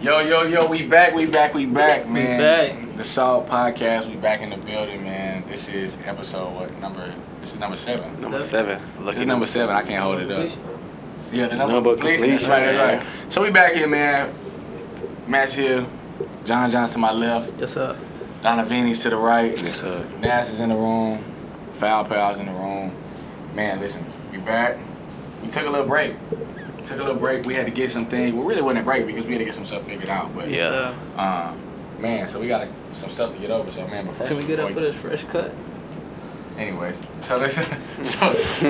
Yo, yo, yo, we back, we back, we back, man. back. The Salt Podcast, we back in the building, man. This is episode, what, number, this is number seven. Number seven. This Lucky is number seven, I can't hold it up. Yeah, the number, Number of completion. That's completion, right, that's right. So we back here, man. Matt's here. John John's to my left. Yes, sir. Donavini's to the right. Yes, sir. Nas is in the room. Foul Pal's in the room. Man, listen, we back. We took a little break. Took a little break. We had to get some things. Well, really wasn't a break because we had to get some stuff figured out. But Yeah. Um, man, so we got some stuff to get over. So man, but first, Can we get up for this fresh cut? Anyways, so listen, so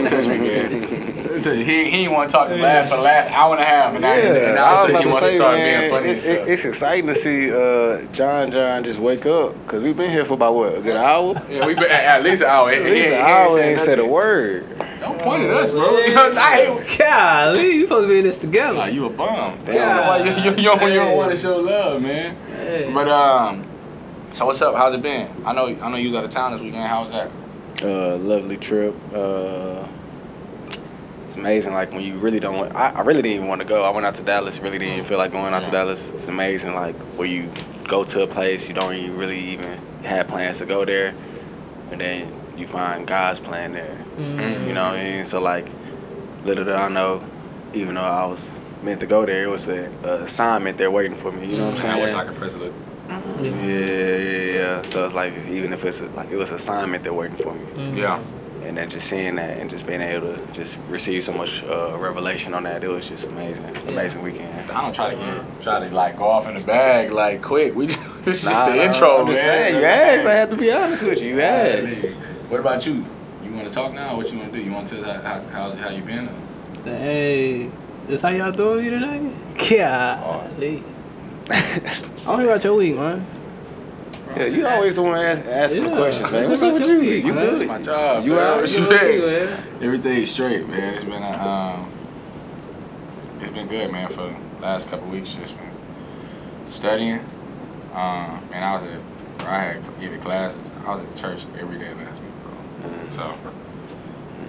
touch me, man. He he didn't want to talk the last for the last hour and a half, and now, and Yeah, now I was he about to wants to say, start man, being funny it, it, it's exciting to see uh, John John just wake up because we've been here for about what a good hour. yeah, we've been at, at least an hour. At least an hour ain't said a word. Don't point at us, bro. You know, I hate. Golly, you supposed to be in this together. Nah, you a bum. Damn. I don't know why you, you, you don't, you don't want to show love, man. Hey. But um, so what's up? How's it been? I know I know you was out of town this weekend. How was that? Uh, lovely trip. Uh, it's amazing. Like when you really don't. Want, I, I really didn't even want to go. I went out to Dallas. Really didn't even feel like going out to Dallas. It's amazing. Like where you go to a place you don't even really even have plans to go there, and then you find God's plan there. Mm. You know what I mean? So like, little did I know, even though I was meant to go there, it was a, a assignment there waiting for me. You know what I'm Man, I wish saying? I could press it. Yeah, yeah, yeah, yeah. So it's like even if it's a, like it was an assignment there waiting for me, Mm. Yeah. and then just seeing that and just being able to just receive so much uh, revelation on that, it was just amazing, amazing weekend. I don't try to get try to like go off in the bag like quick. We just, this is just the nah, intro, I'm just man. saying, you asked. I have to be honest with you. You asked. What about you? You want to talk now? What you want to do? You want to tell us how, how how's how you been? Hey, this how y'all doing me today? Golly. I don't hear about your week, man. Yeah, you always the one ask, asking the Yeah. questions, man. What's What up with you? week, You man? good? That's my job. You out? What You you know what been? you, man? Everything's straight, man. It's been a, um, it's been good, man. For the last couple weeks, just been studying. Um, and I was at, I had giving classes. I was at the church every day last week, bro. So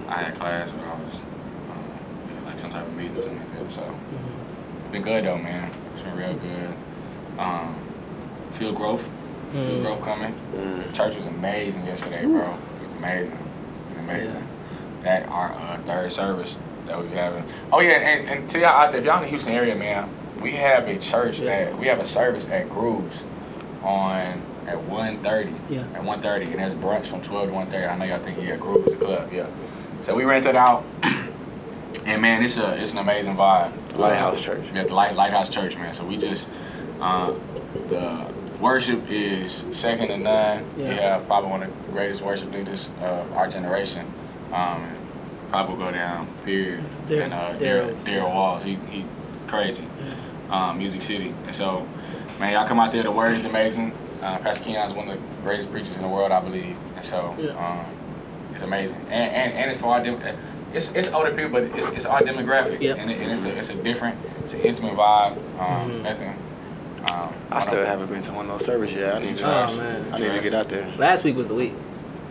I had class, but I was um, yeah, like some type of meeting or something like that. So it's been good though, man. It's been real good. Um, feel growth, feel Mm. growth coming. Mm. Church was amazing yesterday, bro. It was amazing. It was amazing. That our uh, third service that we having. Oh yeah, and, and to y'all out there, if y'all in the Houston area, man, we have a church Yeah. at we have a service at Grooves on at 1.30. Yeah. At 1.30, and there's brunch from 12 to 1.30. I know y'all think yeah, Grooves the club, yeah. So we rented out, and man, it's a it's an amazing vibe. Lighthouse Church. Yeah, the Light, Lighthouse Church, man. So we just, uh, the worship is second to none. We have probably one of the greatest worship leaders of our generation. Um, probably go down, period. Dar- and uh, Daryl Daryl's, Daryl yeah. Walls, he, he crazy. Um, Music City. And so, man, y'all come out there. The word is amazing. Uh, Pastor Keion's one of the greatest preachers in the world, I believe. And so, Yeah. um, it's amazing. And, and, and it's for our dem- it's, it's older people, but it's, it's our demographic. Yep. And, it, and it's, a, it's a different, it's an intimate vibe. Um, Mhm. Nothing. Um, I still don't- haven't been to one of those services yet. I need to. Oh, man. I need to get out there. Last week was the week.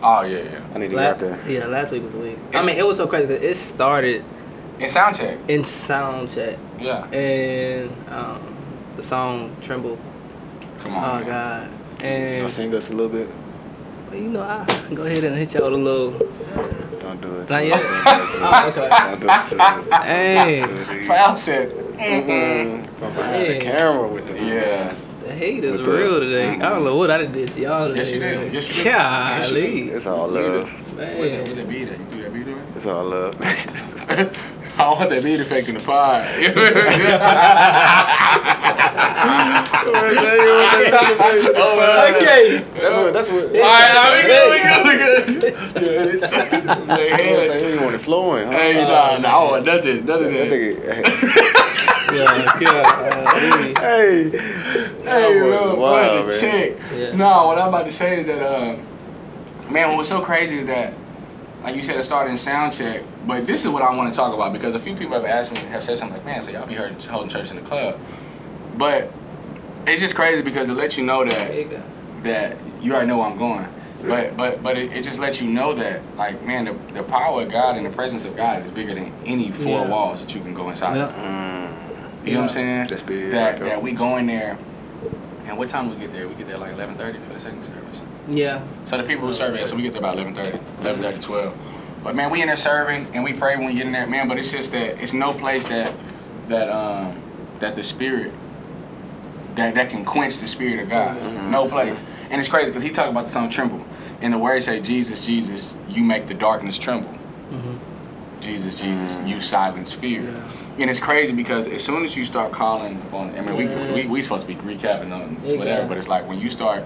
Oh, yeah, yeah. I need to La- get out there. Yeah, last week was the week. I mean, it was so crazy 'cause it started in sound check. in sound check Yeah. and um, the song "Tremble." Come on. Oh man. God! You And gonna sing us a little bit? but, you know, I go ahead and hit y'all with a little. Don't do it. Not to yet? us. Don't do it to Oh, us. okay. Don't do it to us. Don't Hey. do it to us. Foul said. Mm-mm. From behind Hey. the camera with the Yeah. The hate is With the- real today. I don't know what I done did to y'all today. Yes, you did. man. Yes, you did. Yes, you Golly. It's all love. Where's that, where's Man. that beat at? You threw that beat away? It's all love. I want that beat effect in the pod. oh, Okay. That's what. That's what. All right, now we good, we good, we good. I was say you want it flowing, huh? Hey, nah, nah, I want nothing, nothing. That That nigga. Yeah, golly. Hey. Hey, That was bro, wild, man. the chick. Yeah. No, what I'm about to say is that, uh, man, what was so crazy is that, like you said, it started in sound check, but this is what I want to talk about because a few people have asked me, have said something like, man, so y'all be heard holding church in the club. But it's just crazy because it lets you know that you that you already know where I'm going. But but but it, it just lets you know that like man the, the power of God and the presence of God is bigger than any four Yeah. walls that you can go inside. Yeah. of. Mm. You know what I'm saying? That's big. That right that we go in there, and what time we get there? We get there like 11:30 for the second service. Yeah. So the people who serve it, so we get there about 11:30, 11:30, 12. But man, we in there serving and we pray when we get in there, man. But it's just that it's no place that that um that the spirit that that can quench the spirit of God. No place. And it's crazy because he talked about the song "Tremble," and the words say, "Jesus, Jesus, you make the darkness tremble." Mhm. Jesus, Jesus, you silence fear. Yeah. And it's crazy because as soon as you start calling upon, I mean, we, we, we supposed to be recapping on Yeah, whatever, yeah. but it's like when you start,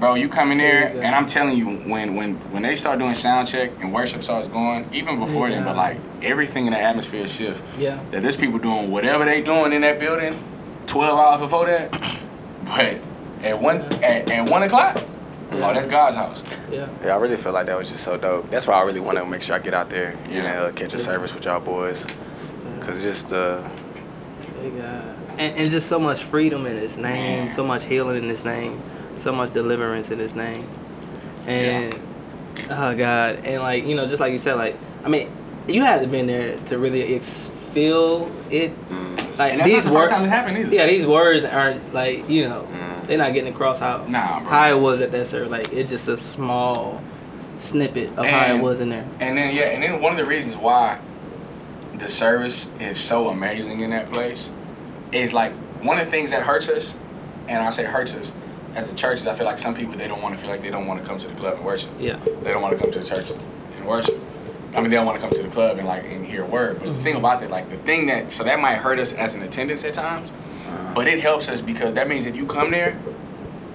bro, you come in there, and I'm telling you, when when when they start doing sound check and worship starts going, even before then, but like everything in the atmosphere shift. Yeah. That there's people doing whatever they doing in that building, 12 hours before that, but at one at, at one o'clock, oh, that's God's house. Yeah. Yeah, I really feel like that was just so dope. That's why I really want to make sure I get out there and Yeah. uh, catch a service with y'all boys. Cause just uh, Big God. And, and just so much freedom in His name, Man. so much healing in His name, so much deliverance in His name. And oh God, and like you know, just like you said, like I mean, you had to been there to really ex- feel it. mm, Like And these the words, yeah, these words aren't like you know, mm, they're not getting across how Nah, bro. how it was at that service. Like it's just a small snippet of how it was in there. And then yeah, and then one of the reasons why the service is so amazing in that place is like one of the things that hurts us, and I say hurts us as a church is I feel like some people they don't want to feel like they don't want to come to the club and worship. Yeah. They don't want to come to the church and worship. I mean, they don't want to come to the club and like and hear a word. But the thing about that, like the thing that so that might hurt us as an attendance at times, uh, but it helps us because that means if you come there,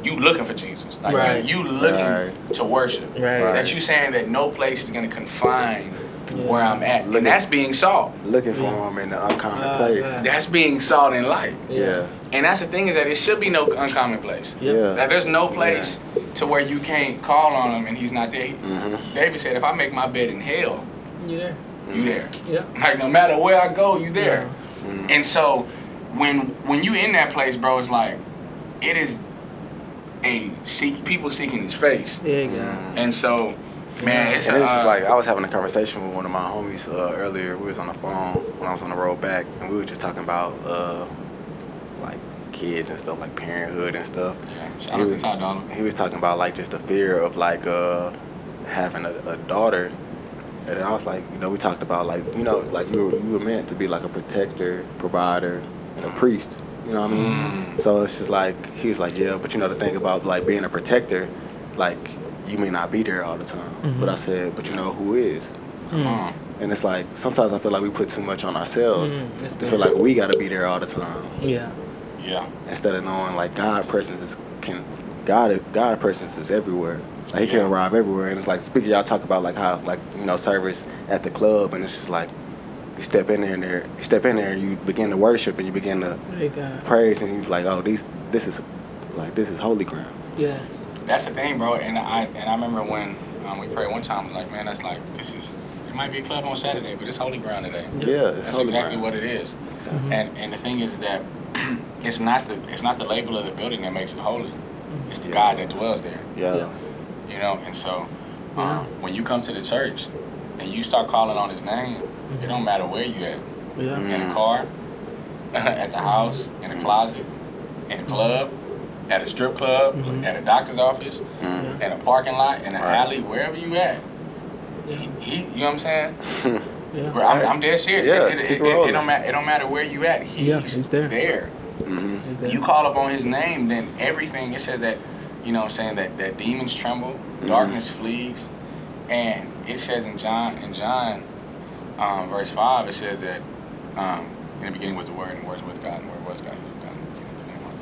you looking for Jesus. Like Right. you looking Right. to worship. Right. Right. That you saying that no place is gonna confine Yeah. Where I'm at. Look and that's being salt. looking for Yeah. him in the uncommon Ah, place. yeah. That's being salt in life. Yeah, And that's the thing is that it should be no uncommon place. Yep. yeah. That there's no place to where you can't call on him and he's not there. hmm David said, if I make my bed in hell, You there? you there. Yeah. Like no matter where I go, you there. mm And so when when you in that place, bro, it's like it is a seek people seeking his face. Yeah, God. And so, man, it's And a, it's just uh, like I was having a conversation with one of my homies uh, earlier. We was on the phone when I was on the road back, and we were just talking about uh, like kids and stuff, like parenthood and stuff. shout out to Ty He was talking about like just the fear of like uh, having a, a daughter, and then I was like, you know, we talked about like you know, like you were you were meant to be like a protector, provider, and a priest. You know what I mean? Mm. So it's just like he was like, yeah, but you know the thing about like being a protector, like you may not be there all the time. Mhm. But I said, but you know who is? Mm. And it's like sometimes I feel like we put too much on ourselves Mm, that's to good. feel like we got to be there all the time Yeah. yeah. instead of knowing like God presence is can God God presence is everywhere. Like he can arrive everywhere, and it's like speaking. Y'all talk about like how like you know service at the club, and it's just like you step in there and there you step in there and you begin to worship and you begin to praise, and you like oh these this is like this is holy ground. Yes. That's the thing, bro. And I and I remember when um, we prayed one time, like, man, that's like this is. It might be a club on Saturday, but it's holy ground today. Yeah, it's That's holy exactly ground. what it is. Mhm. And and the thing is that it's not the it's not the label of the building that makes it holy. It's the Yeah. God that dwells there. Yeah, Yeah. You know, and so Yeah. um, when you come to the church and you start calling on His name, Mhm. it don't matter where you at. Yeah. Mm. In a car, at the house, in a closet, in a club, at a strip club, Mhm. at a doctor's office, Mm. in a parking lot, in an Right. alley, wherever you at. Yeah. He, you know what I'm saying? Yeah. I'm, I'm dead serious. Yeah, it, it, it, it it, don't matter. It don't matter where you at. He's, Yeah, he's there. There. hmm Is there? You call up on His name, then everything. It says that, you know, what I'm saying that that demons tremble, darkness flees, and it says in John in John, um, verse five, it says that um, in the beginning was the Word, and the Word was with God, and the Word was God. and God was the name of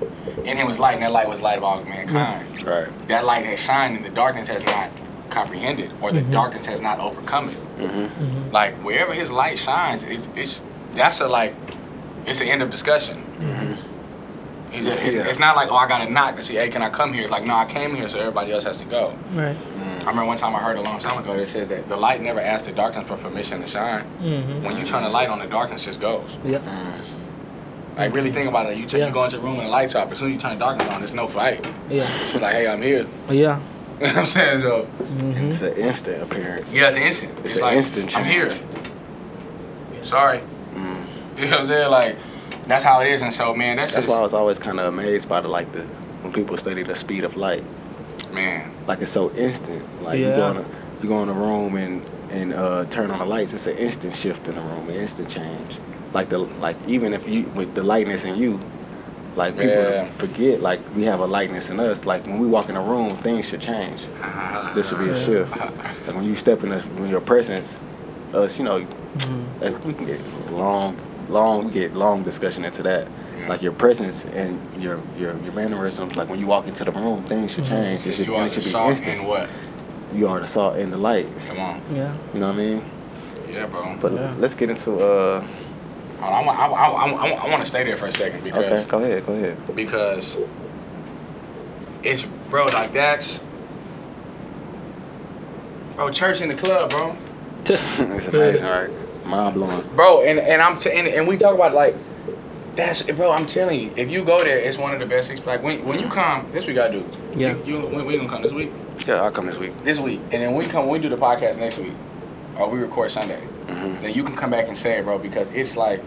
God. In Him was light, and that light was light of all mankind. Right. That light has shined, and the darkness has not comprehended, or the Mhm. darkness has not overcome it. hmm Mhm. Like wherever His light shines, it's, it's that's a like, it's the end of discussion. It's, just, it's, Yeah. it's not like, oh, I got to knock to see, hey, can I come here? It's like, no, I came here, so everybody else has to go. Right. I remember one time I heard a long time ago that says that the light never asks the darkness for permission to shine. Mm-hmm. When you turn the light on, the darkness just goes. Yep. Mm. Like, really think about it. You, t- Yeah. you go into a room and the lights off. As soon as you turn the darkness on, there's no fight. Yeah. It's just like, hey, I'm here. Yeah. You know what I'm saying? So, Mm-hmm. It's an instant appearance. yeah, it's instant. It's an like, instant change. I'm here. change. Sorry. Mm. You know what I'm saying? Like that's how it is. And so man, that's, That's just, why I was always kind of amazed by the like the when people study the speed of light. man. Like it's so instant. Like you Yeah. go in a, you go in a room and and uh, turn on the lights. It's an instant shift in the room, an instant change. Like the like even if you with the lightness in you, like people Yeah. forget like we have a lightness in us. Like when we walk in a room, things should change. This should be a shift. Like when you step in, this, when your presence, us, you know, Mhm. like we can get long, long, we get long discussion into that. Yeah. Like your presence and your your your mannerisms. Like when you walk into the room, things should change. It should, you are it the should be salt instant. and what? You are the salt and the light. Come on. Yeah. You know what I mean? Yeah, bro. But Yeah. let's get into uh. Hold on, I, want- I, I, I, I want to stay there for a second because Okay, go ahead, go ahead. because it's bro like that's bro church in the club, bro. it's amazing, right? Mind blowing. Bro, and and I'm t- and, and we talk about like that's bro. I'm telling you, if you go there, it's one of the best. Like when when you come, this we gotta do. Yeah. You, you when we gonna come this week? Yeah, I'll come this week. This week, and then we come when we do the podcast next week, or we record Sunday. hmm Then you can come back and say it, bro, because it's like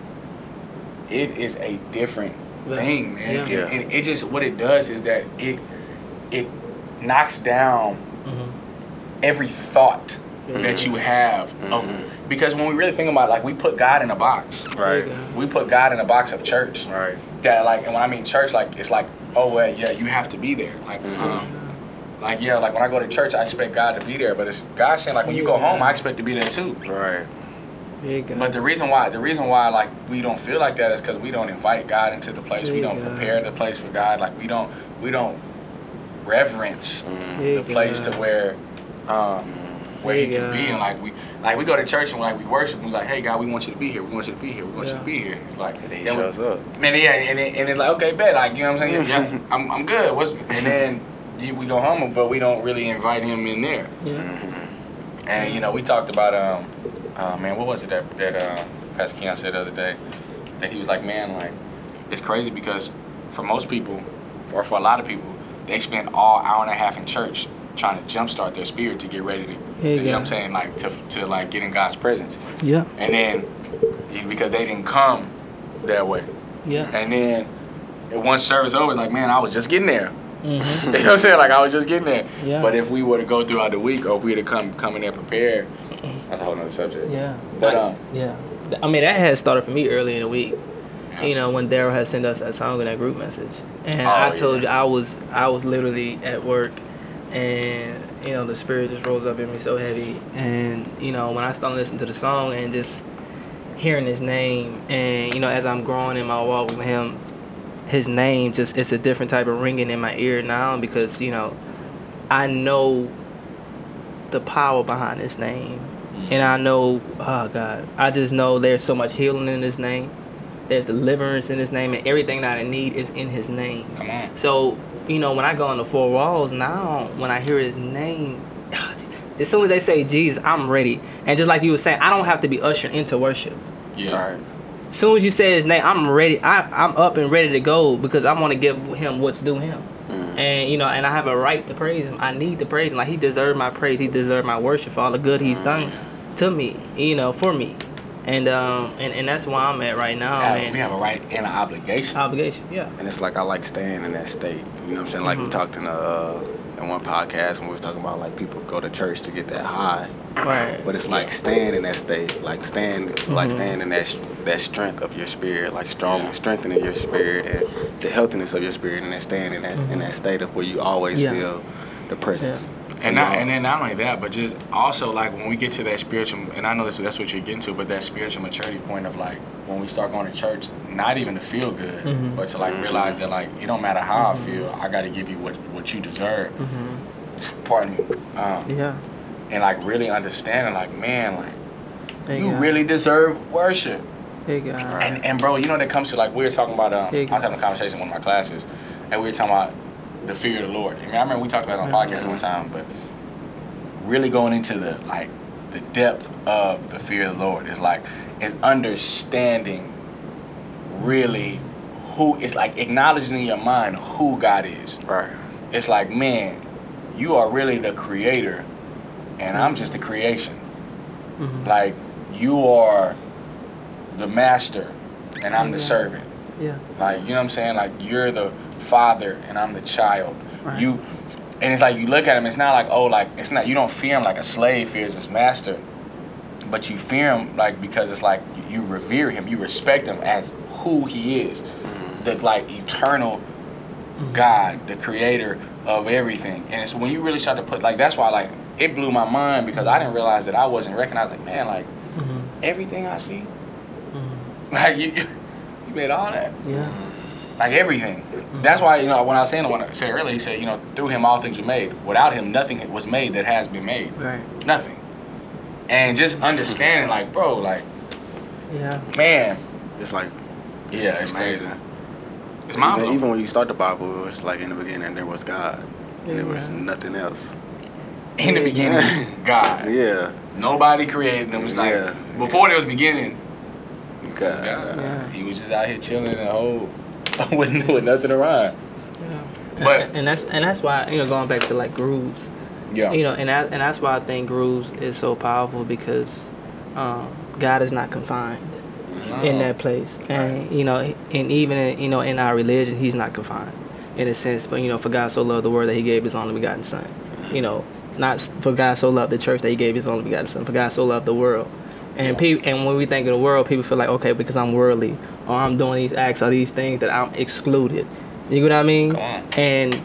it is a different Yeah. thing, man. Yeah. And- Yeah. And, it just what it does is that it it knocks down Mhm. every thought Yeah. that you have of Mhm. because when we really think about it, like we put God in a box. Right, We put God in a box of church. right. That like and when I mean church, like it's like, oh well, yeah, you have to be there. Like Mhm. um, like yeah, like when I go to church I expect God to be there. But it's God saying like when you go home, I expect to be there too. Right. There. But the reason why the reason why like we don't feel like that is because we don't invite God into the place. We don't you prepare the place for God. Like we don't we don't reverence Mm. There you the place to where um, where There He can go. be. And like we like we go to church and like we worship. And we like, hey God, we want you to be here. We want you to be here. We want you to be here. It's like And then he then we- shows up. Man, yeah, and, it, and it's like okay, bet, like you know what I'm saying? Yeah, I'm, I'm good. What's and then you- we go home, but we don't really invite him in there. yeah. hmm And you know, we talked about um, uh, man, what was it that that uh, Pastor Keion said the other day? That he was like, man, like it's crazy because for most people, or for a lot of people, they spend all hour and a half in church trying to jumpstart their spirit to get ready to, you know what I'm saying, like to to like get in God's presence. Yeah. And then because they didn't come that way, Yeah. and then once service over, it's like, man, I was just getting there. Hmm You know what I'm saying? Like I was just getting there. Yeah. But if we were to go throughout the week, or if we were to come come in there prepared, that's a whole other subject. Yeah. But, I- um, yeah. I mean, that had started for me early in the week. Yeah. You know, when Daryl had sent us that song in that group message, and Oh, I told yeah. you I was I was literally at work, and you know the spirit just rose up in me so heavy, and you know when I started listening to the song and just hearing his name, and you know as I'm growing in my walk with him, his name just it's a different type of ringing in my ear now because you know I know the power behind his name. Mm. And I know, oh God, I just know there's so much healing in His name. There's deliverance in His name, and everything that I need is in His name. Come on. So, you know, when I go on the four walls now, when I hear His name, as soon as they say Jesus, I'm ready. And just like you were saying, I don't have to be ushered into worship. Yeah. All right. As soon as you say His name, I'm ready. I, I'm up and ready to go because I want to give Him what's due Him. Mm. And you know, and I have a right to praise him. I need to praise him. Like he deserved my praise. He deserved my worship for all the good he's done to me. You know, for me. And um, and, and that's where I'm at right now, Yeah, man. we have a right and an obligation. Obligation, yeah. And it's like I like staying in that state. You know what I'm saying? Like we Mhm. talked in a uh, in one podcast when we were talking about like people go to church to get that high, Right. but it's like staying in that state, like staying like Mhm. staying in that sh- that strength of your spirit, like strong Yeah. strengthening your spirit and the healthiness of your spirit, and then staying in that in Mhm. that state of where you always Yeah. feel the presence. And not, and then not only that, but just also like when we get to that spiritual, and I know that's that's what you're getting to, but that spiritual maturity point of like when we start going to church, not even to feel good, Mhm. but to like realize that like it don't matter how Mhm. I feel, I got to give you what what you deserve. hmm Pardon me. Um, Yeah. and like really understanding, like man, like There you really deserve worship. There you go. And and bro, you know that comes to like we were talking about. Um, I was having a conversation in one of my classes, and we were talking about the fear of the Lord. I mean, I remember we talked about it on the podcast one time, but really going into the like the depth of the fear of the Lord is like is understanding really who it's like acknowledging in your mind who God is. Right. It's like, man, you are really the creator, and I'm just the creation hmm like you are the master and I'm the servant. Yeah. Like, you know what I'm saying? Like, you're the father and I'm the child. Right. You, and it's like you look at him. It's not like oh, like it's not. You don't fear him like a slave fears his master, but you fear him like because it's like you revere him. You respect him as who he is, the like eternal God, the creator of everything. And it's when you really start to put like that's why like it blew my mind because I didn't realize that I wasn't recognized. Like man, like Mhm. everything I see, Mhm. like you, you you made all that Yeah. like everything. That's why you know when I was saying when I said earlier, he said you know through him all things were made. Without him, nothing was made that has been made. Right. Nothing. And just understanding, like bro, like Yeah. man, It's like it's yeah, it's amazing. crazy. It's mind Even, blowing. even when you start the Bible, it's like in the beginning there was God, and there was nothing else. In the beginning, God. Yeah, Nobody created them. It's like Yeah. before there was beginning, God. God. Yeah. He was just out here chilling and whole with, with nothing around. Yeah. But- and, and that's and that's why you know going back to like grooves, Yeah. you know, and that, and that's why I think grooves is so powerful because um, God is not confined in that place, and you know, and even in, you know in our religion, He's not confined in a sense. But you know, for God so loved the world that He gave His only begotten Son. You know, not for God so loved the church that He gave His only begotten Son. For God so loved the world. And people, and when we think of the world, people feel like, okay, because I'm worldly, or I'm doing these acts or these things that I'm excluded. You know what I mean? And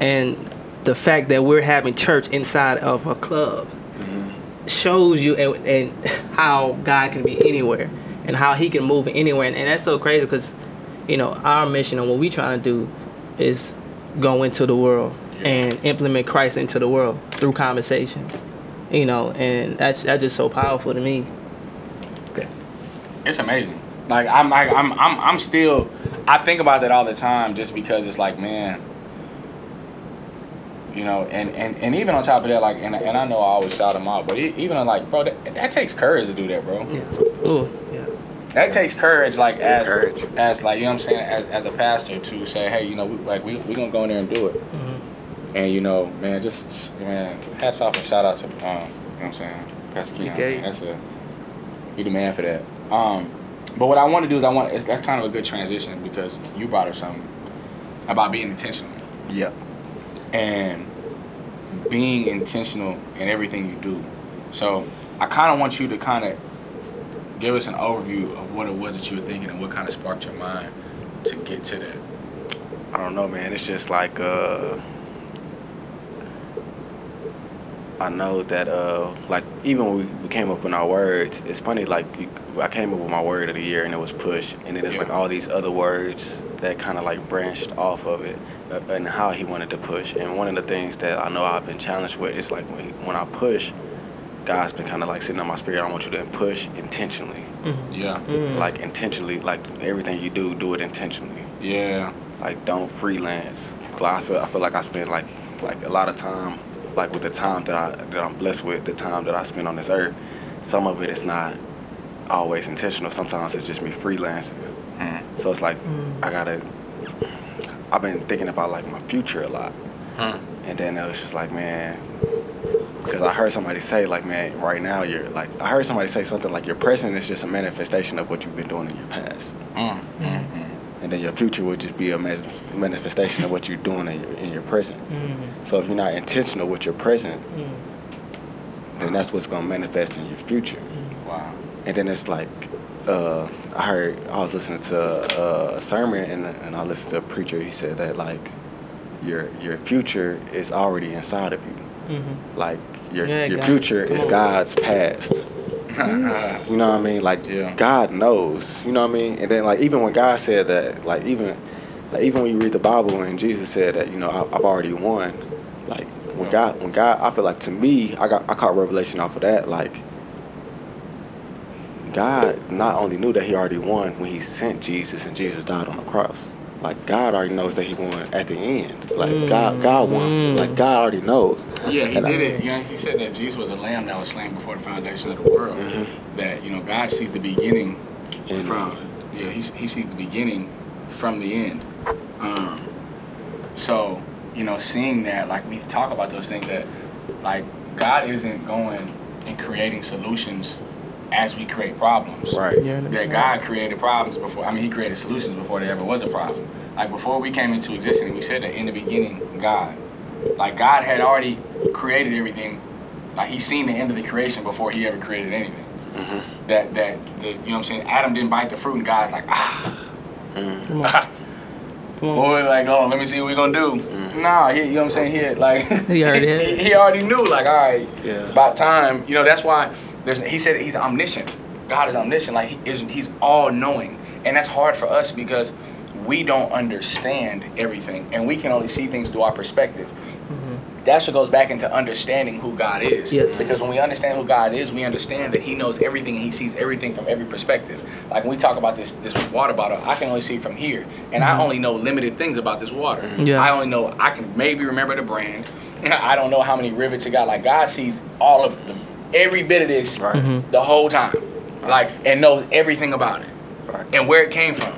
and the fact that we're having church inside of a club mm-hmm. shows you and, and how God can be anywhere and how He can move anywhere. And, and that's so crazy because, you know, our mission and what we trying to do is go into the world and implement Christ into the world through conversation. You know, and that's that's just so powerful to me. Okay. it's amazing. Like I'm, like, I'm, I'm, I'm still. I think about that all the time, just because it's like, man. You know, and, and, and even on top of that, like, and, and I know I always shout him out, but e- even like, bro, that, that takes courage to do that, bro. Yeah. Ooh. Yeah. That takes courage, like as Courage. as like you know what I'm saying, as, as a pastor to say, hey, you know, we, like we we gonna go in there and do it, hmm and you know, man, just man, hats off and shout out to um, you know what I'm saying, Pastor Keion. Okay. man, That's a you the man for that. Um, but what I want to do is I want it's, that's kind of a good transition because you brought up something about being intentional Yep. And being intentional in everything you do. So I kind of want you to kind of give us an overview of what it was that you were thinking and what kind of sparked your mind to get to that. I don't know, man. It's just like uh, I know that uh, like even when we, came up with our words, it's funny. Like I came up with my word of the year, and it was push, and then it's like all these other words that kind of like branched off of it, uh, and how he wanted to push. And one of the things that I know I've been challenged with is like when when I push, God's been kind of like sitting on my spirit. I want you to push intentionally, hmm Yeah, mm like intentionally, like everything you do, do it intentionally yeah, like don't freelance. 'Cause I feel I feel like I spend like like a lot of time like with the time that I that I'm blessed with, the time that I spend on this earth. Some of it is not always intentional. Sometimes it's just me freelancing. Mm. So it's like Mm. I gotta. I've been thinking about like my future a lot, Hmm. and then it was just like man. Because I heard somebody say, like, man, right now you're like, I heard somebody say something like, your present is just a manifestation of what you've been doing in your past. Mm, mm, mm. and then your future will just be a manifestation of what you're doing in your, in your present. mm So if you're not intentional with your present, mm then that's what's gonna manifest in your future. Wow. And then it's like, uh, I heard I was listening to a, a sermon and, and I listened to a preacher. He said that like your your future is already inside of you. hmm Like your Yeah, your God. future Come is. God's past. You know what I mean? Like Yeah. God knows. You know what I mean? And then like even when God said that, like even like even when you read the Bible and Jesus said that, you know, I, I've already won. Like when God when God I feel like to me, I got I caught revelation off of that. Like God not only knew that he already won when he sent Jesus and Jesus died on the cross. Like God already knows that he won at the end. Like God God won. Mm. Like God already knows. Yeah, he And I- did it. You know, he said that Jesus was a lamb that was slain before the foundation of the world. Mhm. That you know, God sees the beginning And- from yeah, he he sees the beginning from the end. Um, so you know, seeing that, like we talk about those things that, like God isn't going and creating solutions as we create problems. Right. You're in That God created problems before. I mean, He created solutions before there ever was a problem. Like before we came into existence, we said that in the beginning, God. Like God had already created everything. Like He seen the end of the creation before He ever created anything. Mhm. That that the, you know what I'm saying. Adam didn't bite the fruit, and God's like ah. Mm. Come on. Boy, like, oh, let me see what we gonna do. Nah, he, you know what I'm saying? He had, like, He already had he, he already knew, like, all right, Yeah. it's about time. You know, that's why there's. He said he's omniscient. God is omniscient. Like, he is, he's all knowing, and that's hard for us because we don't understand everything, and we can only see things through our perspective. Mhm. That's what goes back into understanding who God is. Yes. Because when we understand who God is, we understand that He knows everything and He sees everything from every perspective. Like when we talk about this this water bottle, I can only see from here, and I only know limited things about this water. Yeah. I only know I can maybe remember the brand. I don't know how many rivets it got. Like God sees all of them, every bit of this, Right. Mhm. the whole time, like and knows everything about it Right. and where it came from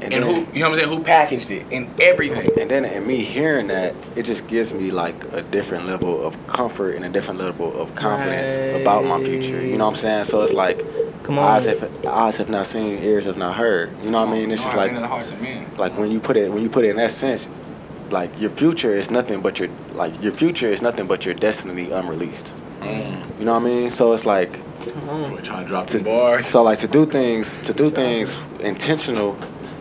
And, and, then, who you know what I'm saying, who packaged it and everything. and then and me hearing that, it just gives me like a different level of comfort and a different level of confidence about my future. You know what I'm saying? So it's like Come on. eyes have eyes have not seen, ears have not heard. You know what I mean? It's No, just I've like been in the hearts of men. like when you put it when you put it in that sense, like your future is nothing but your like your future is nothing but your destiny unreleased. Mm. You know what I mean? So it's like Come on. We're trying to drop to, some bars. so like to do things to do things intentional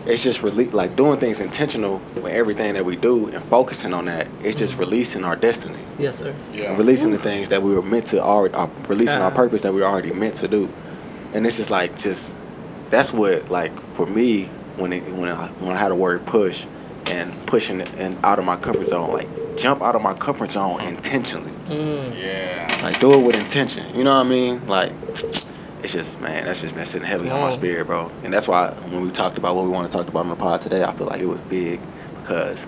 it's just rele- like doing things intentional with everything that we do and focusing on that it's just releasing our destiny Yes, sir. Yeah. and releasing the things that we were meant to already uh, releasing our purpose that we were already meant to do and it's just like just that's what like for me when it when I when I had a word push and pushing it and out of my comfort zone like jump out of my comfort zone intentionally Mm. Yeah. like do it with intention. You know what I mean? Like it's just man, that's just been sitting heavy on my spirit, bro. And that's why when we talked about what we want to talk about on the pod today, I feel like it was big because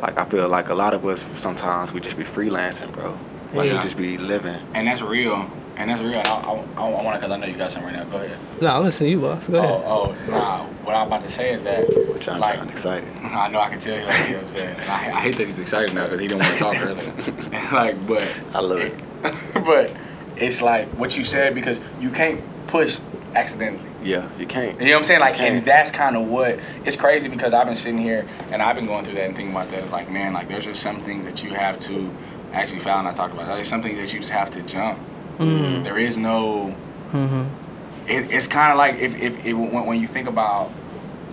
like I feel like a lot of us sometimes we just be freelancing, bro. Like Yeah. we just be living. And that's real. And that's real. And I, I, I, I want to, because I know you got something right now. Go ahead. No, i listen to you, boss. Go ahead. Oh, oh, nah. What I'm about to say is that, Which I'm like, John excited. I know I can tell you, like, you know what I'm saying. And I, I hate that he's excited now because he didn't want to talk earlier. And, like, but I love it. but it's like what you said because you can't push accidentally. Yeah, you can't. You know what I'm saying? Like, and that's kind of what it's crazy because I've been sitting here and I've been going through that and thinking about that. It's like, man, like there's just some things that you have to actually found. I talked about. There's some things that you just have to jump. Mm. There is no. Mhm. It, it's kind of like if if, if when, when you think about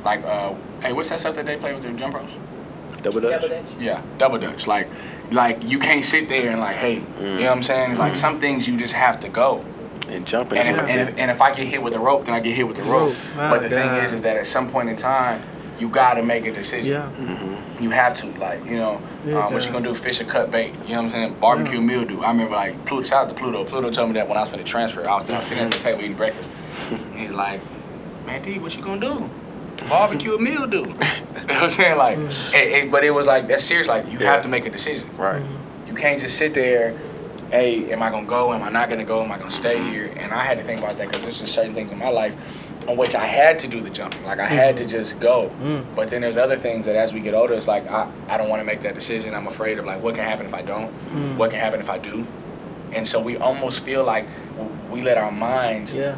like uh hey what's that stuff that they play with their jump ropes? Double dutch. Yeah, double dutch. Like like you can't sit there and like hey, you know what I'm saying? It's like some things you just have to go. And jumping And if, and, if, and if I get hit with a rope, then I get hit with the rope. Rope. My But the thing is, is that at some point in time, you gotta make a decision. Yeah. hmm You have to, like, you know, Yeah, um, what you God. gonna do? Fish or cut bait? You know what I'm saying? Barbecue Yeah. mildew. I remember, like, Pluto. Shout out to Pluto. Pluto told me that when I was finna transfer, I was, sitting at the table eating breakfast. He's like, "Man, D, what you gonna do? Barbecue or mildew?" you know what I'm saying? Like, but it was like that's serious. Like, you Yeah. have to make a decision. Right. You can't just sit there. Hey, am I gonna go? Am I not gonna go? Am I gonna stay here? And I had to think about that because there's just certain things in my life on which I had to do the jumping. Like I had to just go. Mm. But then there's other things that as we get older, it's like I, I don't want to make that decision. I'm afraid of like what can happen if I don't. Mm. What can happen if I do? And so we almost feel like we let our minds Yeah.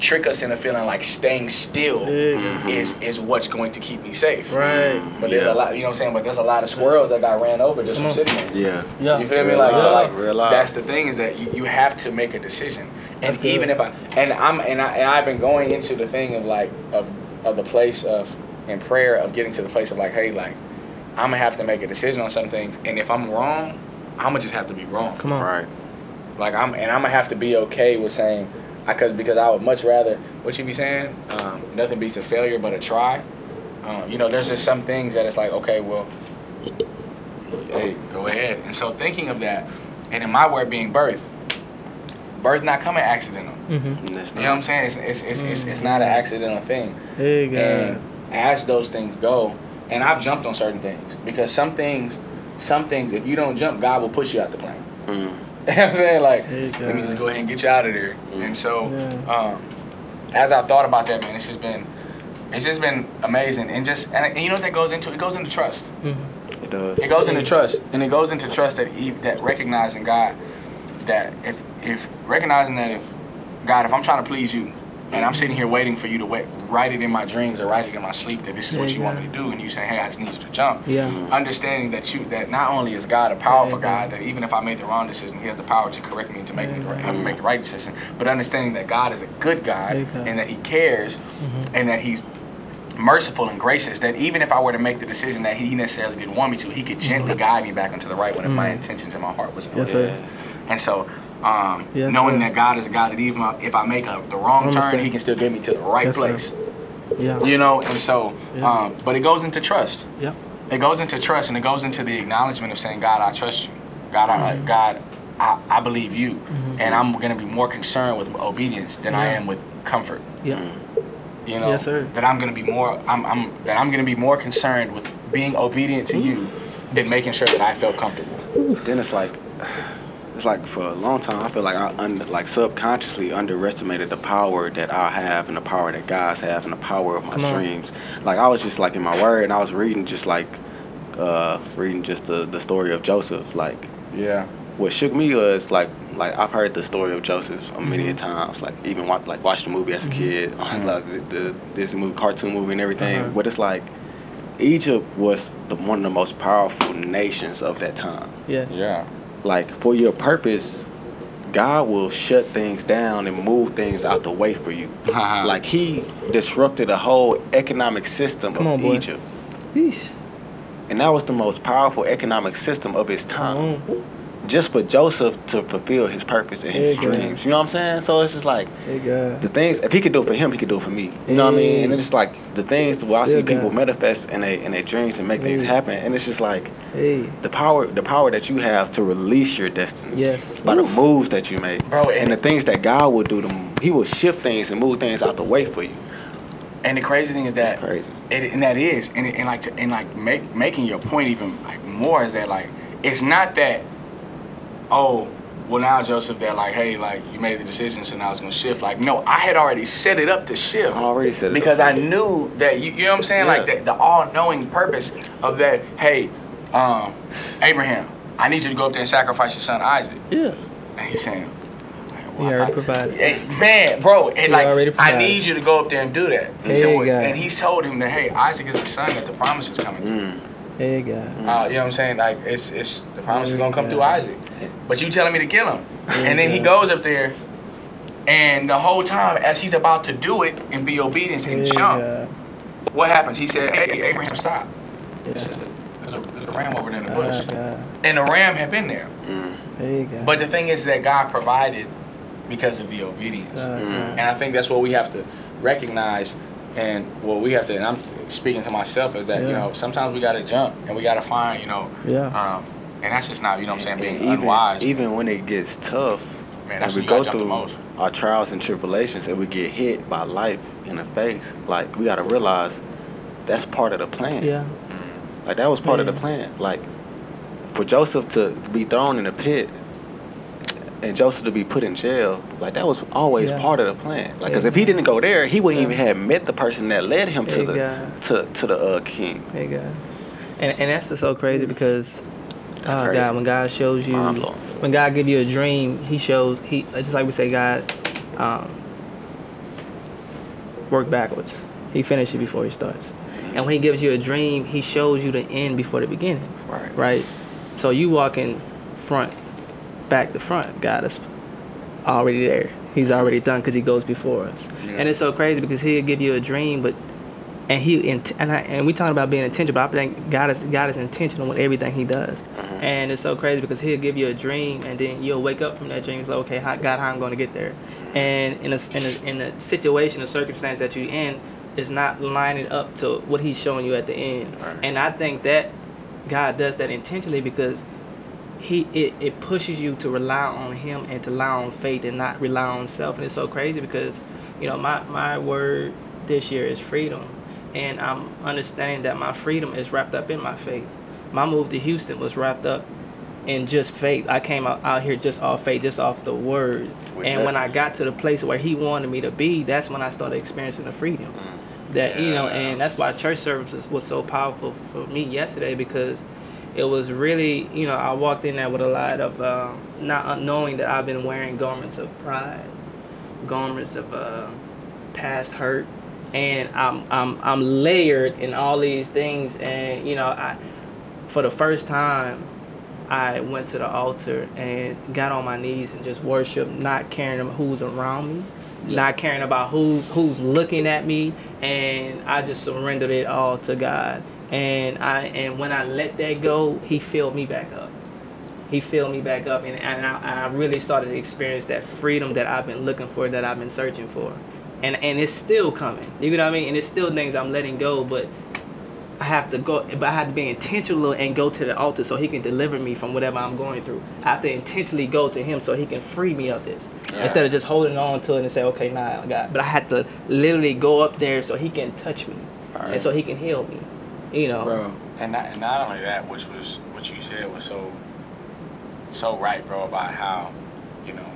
Trick us into feeling like staying still Yeah. Mm-hmm. is is what's going to keep me safe. Right. But there's Yeah. a lot, you know what I'm saying? But there's a lot of squirrels that got ran over just Come from sitting there. Yeah. Yeah. You feel me? Real Like so, like real life. that's the thing is that you, you have to make a decision, and That's good. even if I and I'm and I and I've been going into the thing of like of of the place of in prayer of getting to the place of like, hey, like I'm gonna have to make a decision on some things, and if I'm wrong, I'm gonna just have to be wrong. Come on. Right. Like I'm and I'm gonna have to be okay with saying, I cause because I would much rather what you be saying. Um, nothing beats a failure but a try. Um, you know, there's just some things that it's like, okay, well, hey, go ahead. And so thinking of that, and in my word being birth, birth not coming accidental. Mm-hmm. You know what I'm saying? It's it's it's, it's, it's not an accidental thing. Hey, God. And as those things go, and I've jumped on certain things because some things, some things, if you don't jump, God will push you out the plane. Mm. You know what I'm saying? Like, let me just go ahead and get you out of there. Mm. And so, Yeah. um, as I thought about that, man, it's just been, it's just been amazing. And just, and, and you know what that goes into? It goes into trust. Mhm. It does. It goes into trust, and it goes into trust that e- that recognizing God, that if if recognizing that if God, if I'm trying to please you, and I'm sitting here waiting for you to wait, write it in my dreams or write it in my sleep that this is what you want me to do, and you say, hey, I just need you to jump. Yeah. Understanding that you that not only is God a powerful. God, that even if I made the wrong decision, He has the power to correct me and to make me the right, make the right decision. But understanding that God is a good God Good and that He cares Mhm. and that He's merciful and gracious. That even if I were to make the decision that He necessarily didn't want me to, He could gently guide me back into the right one if my Mhm. intentions and my heart was in Yes. And so, um, Yes, knowing sir. that God is a God that even if I make a, the wrong turn, Understand. He can still get me to the right Yes, sir. place. Yeah. You know, and so, Yeah. um, but it goes into trust. Yeah. It goes into trust, and it goes into the acknowledgement of saying, God, I trust you. God, I, Mhm. God, I, I believe you, Mhm. and I'm going to be more concerned with obedience than I am with comfort. Yeah. You know, Yes, sir. that I'm going to be more, I'm, I'm that I'm going to be more concerned with being obedient to you than making sure that I felt comfortable. Then it's like, it's like for a long time, I feel like I un, like subconsciously underestimated the power that I have and the power that guys have and the power of my Come on. dreams. Like I was just like in my word and I was reading just like, uh, reading just the, the story of Joseph. Like Yeah. what shook me was like, like I've heard the story of Joseph a many Mhm. a times. Like even watch, like watched the movie as a Mhm. kid, like the, the this movie, cartoon movie and everything. Uh-huh. But it's like. Egypt was the, one of the most powerful nations of that time Yes. Yeah. Like for your purpose god will shut things down and move things out the way for you. Like he disrupted the whole economic system Come of on, egypt. Yeesh. and that was the most powerful economic system of his time. Come on. Just for joseph to fulfill his purpose and his Yeah, God. dreams you know what i'm saying so it's just like Hey the things if he could do it for him he could do it for me you know what i mean and it's just like the things where i see Still people God. manifest in their in their dreams and make things happen and it's just like Hey. the power the power that you have to release your destiny Yes. by the moves that you make Bro, and, and- the things that God will do. To, he will shift things and move things out the way for you. And the crazy thing is That's that crazy. It, and that is, and, and like, to, and like, make, making your point even like more is that like, it's not that, oh, well now Joseph, they're like, hey, like you made the decision, so now it's gonna shift. Like, no, I had already set it up to shift. I already set it. because up I knew that you, you know what I'm saying, like the, the all-knowing purpose of that. Hey, um, Abraham, I need you to go up there and sacrifice your son Isaac. Yeah. And he's saying, He I already provided. Hey, man, bro, and like already I need you to go up there and do that. He Hey, said, well, God. and he's told him that hey, Isaac is a son that the promise is coming through. Mm. Hey God. Uh, you know what I'm saying? Like it's it's the promise is gonna come through Isaac, but you telling me to kill him, and then he goes up there, and the whole time as he's about to do it and be obedient and jump, what happens? He said, hey, Abraham, stop. He Yeah. said, There's a, there's a ram over there in the Ah, bush, and the ram had been there. God. But the thing is that God provided because of the obedience. God. And I think that's what we have to recognize and what we have to, and I'm speaking to myself, is that, you know, sometimes we got to jump and we got to find, you know, Yeah. um, and that's just not, you know what I'm saying, And being unwise. even when it gets tough, Man, and we go gotta jump the through our trials and tribulations, and we get hit by life in the face, like we gotta realize that's part of the plan. Yeah. Like that was part of the plan. Like for Joseph to be thrown in a pit and Joseph to be put in jail, like that was always Yeah. part of the plan. Like, cause if he didn't go there, he wouldn't Yeah. even have met the person that led him to Hey, the God. to to the uh, king. Hey God. And and that's just so crazy because That's oh crazy. God, when God shows you when God give you a dream, he shows he just like we say God um work backwards. He finishes before he starts. And when he gives you a dream, he shows you the end before the beginning. Right. Right? So you walking front, back to front. God is already there. He's already done because he goes before us. Yeah. And it's so crazy because he'll give you a dream, but and he and I, and we talking about being intentional, but I think God is God is intentional with everything He does, uh-huh. and it's so crazy because He'll give you a dream, and then you'll wake up from that dream. It's like, okay, how, God, how I'm going to get there, and in a, in a in a situation, a circumstance that you're in, is not lining up to what He's showing you at the end, Right. and I think that God does that intentionally because he it, it pushes you to rely on him and to rely on faith and not rely on self. And it's so crazy because you know my my word this year is freedom. And i'm understanding that my freedom is wrapped up in my faith. My move to houston was wrapped up in just faith. I came out, out here just off faith just off the word. With and when i got to the place where he wanted me to be that's when i started experiencing the freedom. That you know and that's why church services was so powerful for me yesterday because it was really you know i walked in there with a lot of um, not knowing that i've been wearing garments of pride garments of uh, past hurt, and I'm I'm I'm layered in all these things, and you know I, for the first time, I went to the altar and got on my knees and just worshiped, not caring who's around me, not caring about who's who's looking at me, and I just surrendered it all to God. And I and when I let that go, He filled me back up. He filled me back up, and, and I, I really started to experience that freedom that I've been looking for, that I've been searching for, and and it's still coming. You know what I mean? And it's still things I'm letting go, but I have to go, but I have to be intentional and go to the altar so He can deliver me from whatever I'm going through. I have to intentionally go to Him so He can free me of this, Yeah. instead of just holding on to it and say, "Okay, nah, God." But I had to literally go up there so He can touch me, Alright. and so He can heal me. You know, Bro, And not, and not only that, which was what you said was so so right, bro, about how you know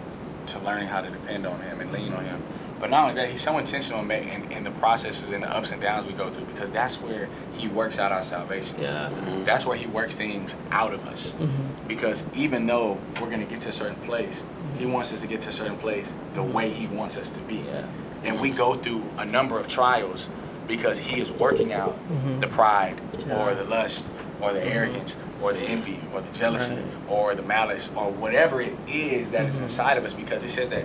to learning how to depend on him and lean on him. But not only that, he's so intentional in, in, in the processes and the ups and downs we go through because that's where he works out our salvation. Yeah. That's where he works things out of us. Mhm. Because even though we're gonna get to a certain place, he wants us to get to a certain place the way he wants us to be. Yeah. And we go through a number of trials because he is working out Mhm. the pride Yeah. or the lust or the arrogance or the envy or the jealousy Right. or the malice or whatever it is that is Mhm. inside of us because it says that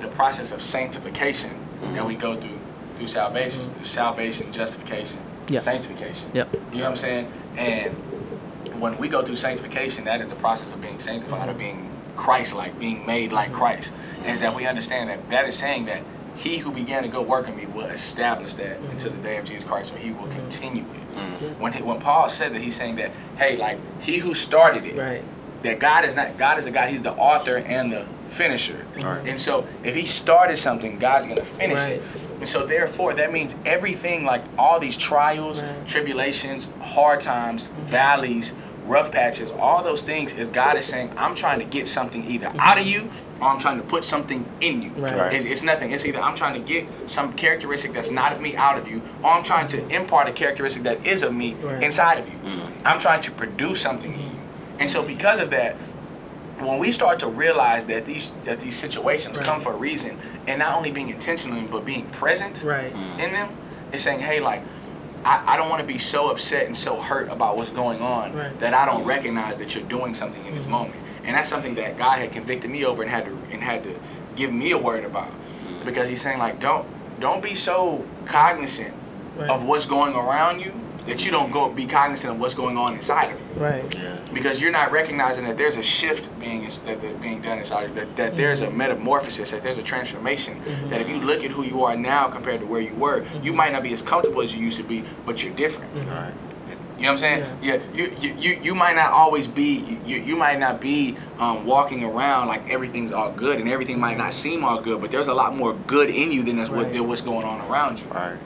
the process of sanctification that we go through through salvation, Mhm. through salvation, justification, Yep. sanctification. Yep. You know what I'm saying? And when we go through sanctification, that is the process of being sanctified, of being Christ-like, being made like. Christ. Is that we understand that that is saying that He who began to go work in me will establish that Mhm. until the day of Jesus Christ, or He will Mhm. continue it. mm, When he, when Paul said that, he's saying that hey, like He who started it, Right. that God is not God is a God. He's the author and the finisher. Alright. And so if He started something, God's gonna finish Right. it. And so therefore, that means everything like all these trials, Right. tribulations, hard times, Mhm. valleys, rough patches, all those things is God is saying, I'm trying to get something either out of you I'm trying to put something in you. Right. Right. It's, it's nothing. It's either I'm trying to get some characteristic that's not of me out of you, or I'm trying to impart a characteristic that is of me Right. inside of you. mm, I'm trying to produce something in you. And so because of that, when we start to realize that these that these situations Right. come for a reason, and not only being intentional but being present Right. mm. in them, it's saying, hey, like, I, I don't want to be so upset and so hurt about what's going on Right. that I don't recognize that you're doing something in this Mhm. moment. And that's something that God had convicted me over and had to and had to give me a word about. Because he's saying like don't don't be so cognizant Right. of what's going around you that you don't go be cognizant of what's going on inside of you Right. Yeah. because you're not recognizing that there's a shift being that, that being done inside of you, that, that there's a Mhm. metamorphosis, that there's a transformation. Mhm. That if you look at who you are now compared to where you were, you Mhm. might not be as comfortable as you used to be, but you're different. Mhm. Alright. You know what I'm saying? Yeah. you, you, you, you might not always be, you, you might not be um, walking around like everything's all good and everything might not seem all good, but there's a lot more good in you than that's what, Right. than what's going on around you. Alright.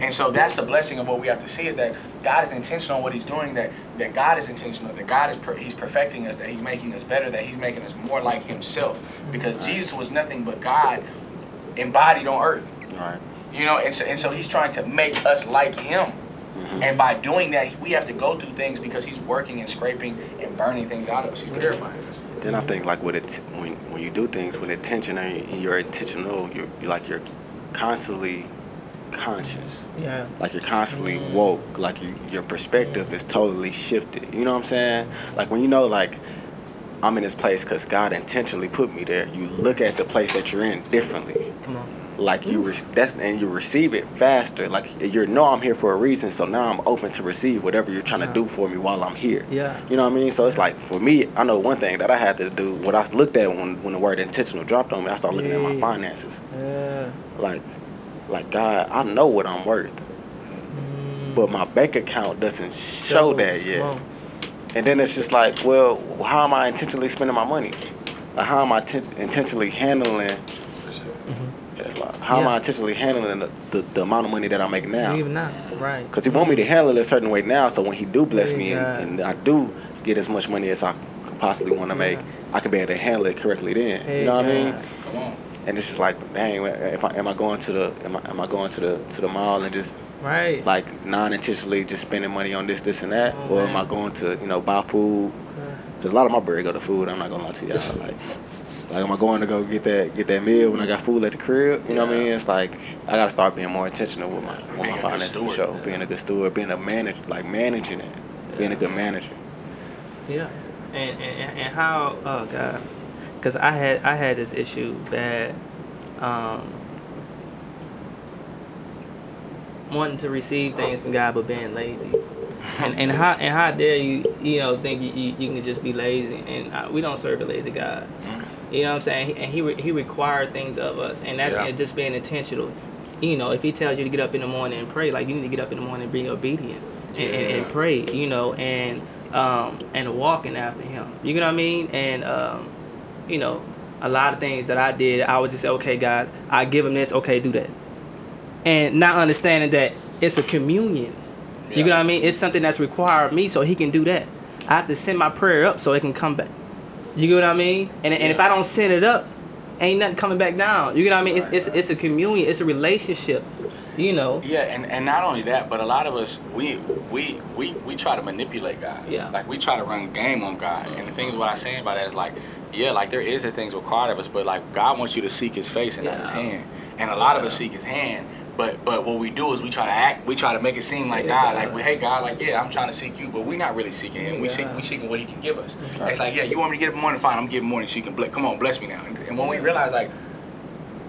And so that's the blessing of what we have to see is that God is intentional in what He's doing. That that God is intentional. That God is per, He's perfecting us. That He's making us better. That He's making us more like Himself. Because Right. Jesus was nothing but God embodied on earth. Alright. You know, and so and so He's trying to make us like Him. Mhm. And by doing that, we have to go through things because He's working and scraping and burning things out of us. He's purifying us. Then I think like with it when when you do things with intention and you're intentional, you're, you're like you're constantly conscious. Yeah. Like you're constantly Mm. woke. Like you, your perspective is totally shifted. You know what I'm saying? Like when you know like I'm in this place because God intentionally put me there. You look at the place that you're in differently. Come on. Like you re- that's and you receive it faster. Like you know I'm here for a reason, so now I'm open to receive whatever you're trying Yeah. to do for me while I'm here. Yeah. You know what I mean? So it's like for me, I know one thing that I had to do. What I looked at when when the word intentional dropped on me, I started looking at my finances. Yeah. Like, like God, I know what I'm worth, Mm. but my bank account doesn't show that yet. And then it's just like, well, how am I intentionally spending my money? Like, how am I intentionally handling? Yes, like, how am I intentionally handling the, the, the amount of money that I make now? Even now. Right. Because he want me to handle it a certain way now, so when he do bless me and, Yeah. and I do get as much money as I could possibly want to make, Yeah. I can be able to handle it correctly then. Hey, you know what I mean? Come on. And it's just like, dang, if I, am I going to the am I, am I going to the to the mall and just Right. like non-intentionally just spending money on this, this, and that, Oh, or am I going to you know buy food, Cause a lot of my bread go to food. I'm not gonna lie to y'all. Like, like am I going to go get that get that meal when I got food at the crib? You know what I mean? It's like I gotta start being more intentional with my with Being my finances for sure. yeah. Being a good steward, being a manager, like managing it, being a good manager. Yeah, and and, and how? Oh God, because I had I had this issue bad, um, wanting to receive things from God but being lazy, and and how and how dare you you know think you, you, you can just be lazy and uh, we don't serve a lazy God. You know what I'm saying? And he re- he required things of us, and that's Yeah. just being intentional. You know, if he tells you to get up in the morning and pray, like you need to get up in the morning and be obedient and, and, and pray. You know, and um and walking after him. You know what I mean? And um, you know, a lot of things that I did, I would just say, okay, God, I give him this. Okay, do that, and not understanding that it's a communion. You Yeah. know what I mean? It's something that's required of me, so he can do that. I have to send my prayer up so it can come back. You get what I mean? And, and if I don't send it up, ain't nothing coming back down. You get what I mean? It's, it's it's a communion. It's a relationship. You know. Yeah, and, and not only that, but a lot of us we we we we try to manipulate God. Yeah. Like we try to run game on God. And the thing is what I'm saying about that is like, yeah, like there is the things required of us, but like God wants you to seek his face and not his hand. And a lot of us seek his hand. But but what we do is we try to act, we try to make it seem like Yeah. God, like, well, hey God, like yeah, I'm trying to seek you, but we're not really seeking him. We seek we seeking what he can give us. Right. It's like, yeah, you want me to get up in the morning, fine, I'm giving morning so you can bless come on, bless me now. And, and when we realize like,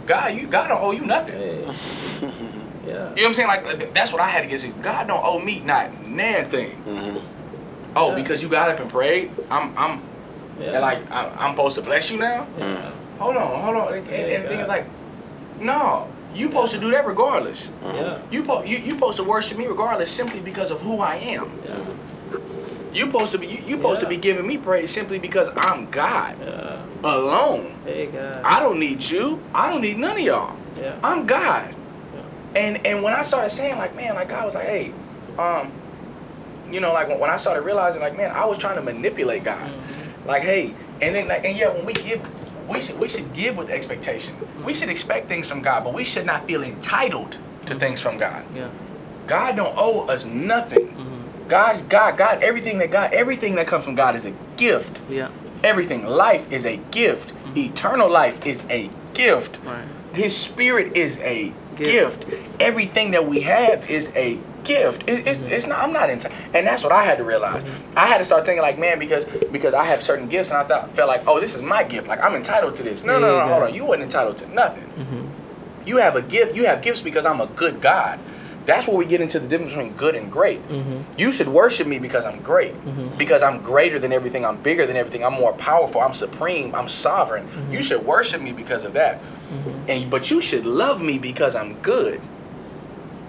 God, you God don't owe you nothing. Hey. Yeah. You know what I'm saying? Like like, that's what I had to get to. God don't owe me not nan thing. hmm Oh, Yeah. because you got up and prayed, I'm I'm Yeah. and like I, I'm supposed to bless you now. Yeah. Hold on, hold on. And, and, and the thing is like, no, you supposed to do that regardless. Yeah. You po- you you supposed to worship me regardless simply because of who I am. Yeah. You supposed to be you, you supposed to be giving me praise simply because I'm God Yeah. alone. Hey God. I don't need you. I don't need none of y'all. Yeah. I'm God. Yeah. And and when I started saying like, man, like God was like, hey, um, you know, like when, I started realizing like, man, I was trying to manipulate God. Mhm. Like, hey, and then like, and yeah, when we give, we should we should give with expectation. We should expect things from God, but we should not feel entitled to things from God. Yeah. God don't owe us nothing. Mhm. God's God, God, everything that God, everything that comes from God is a gift. Yeah. Everything, life is a gift. Mhm. Eternal life is a gift. Right. His spirit is a Gift. gift. Everything that we have is a gift. It, it's, it's not. I'm not into, and that's what I had to realize. I had to start thinking like, man, because because I have certain gifts, and I thought felt like, oh, this is my gift. Like I'm entitled to this. No, no, no, hold on. You wasn't entitled to nothing. Mhm. You have a gift. You have gifts because I'm a good God. That's where we get into the difference between good and great. Mhm. You should worship me because I'm great. Mhm. Because I'm greater than everything. I'm bigger than everything. I'm more powerful. I'm supreme. I'm sovereign. Mhm. You should worship me because of that. Mhm. And but you should love me because I'm good.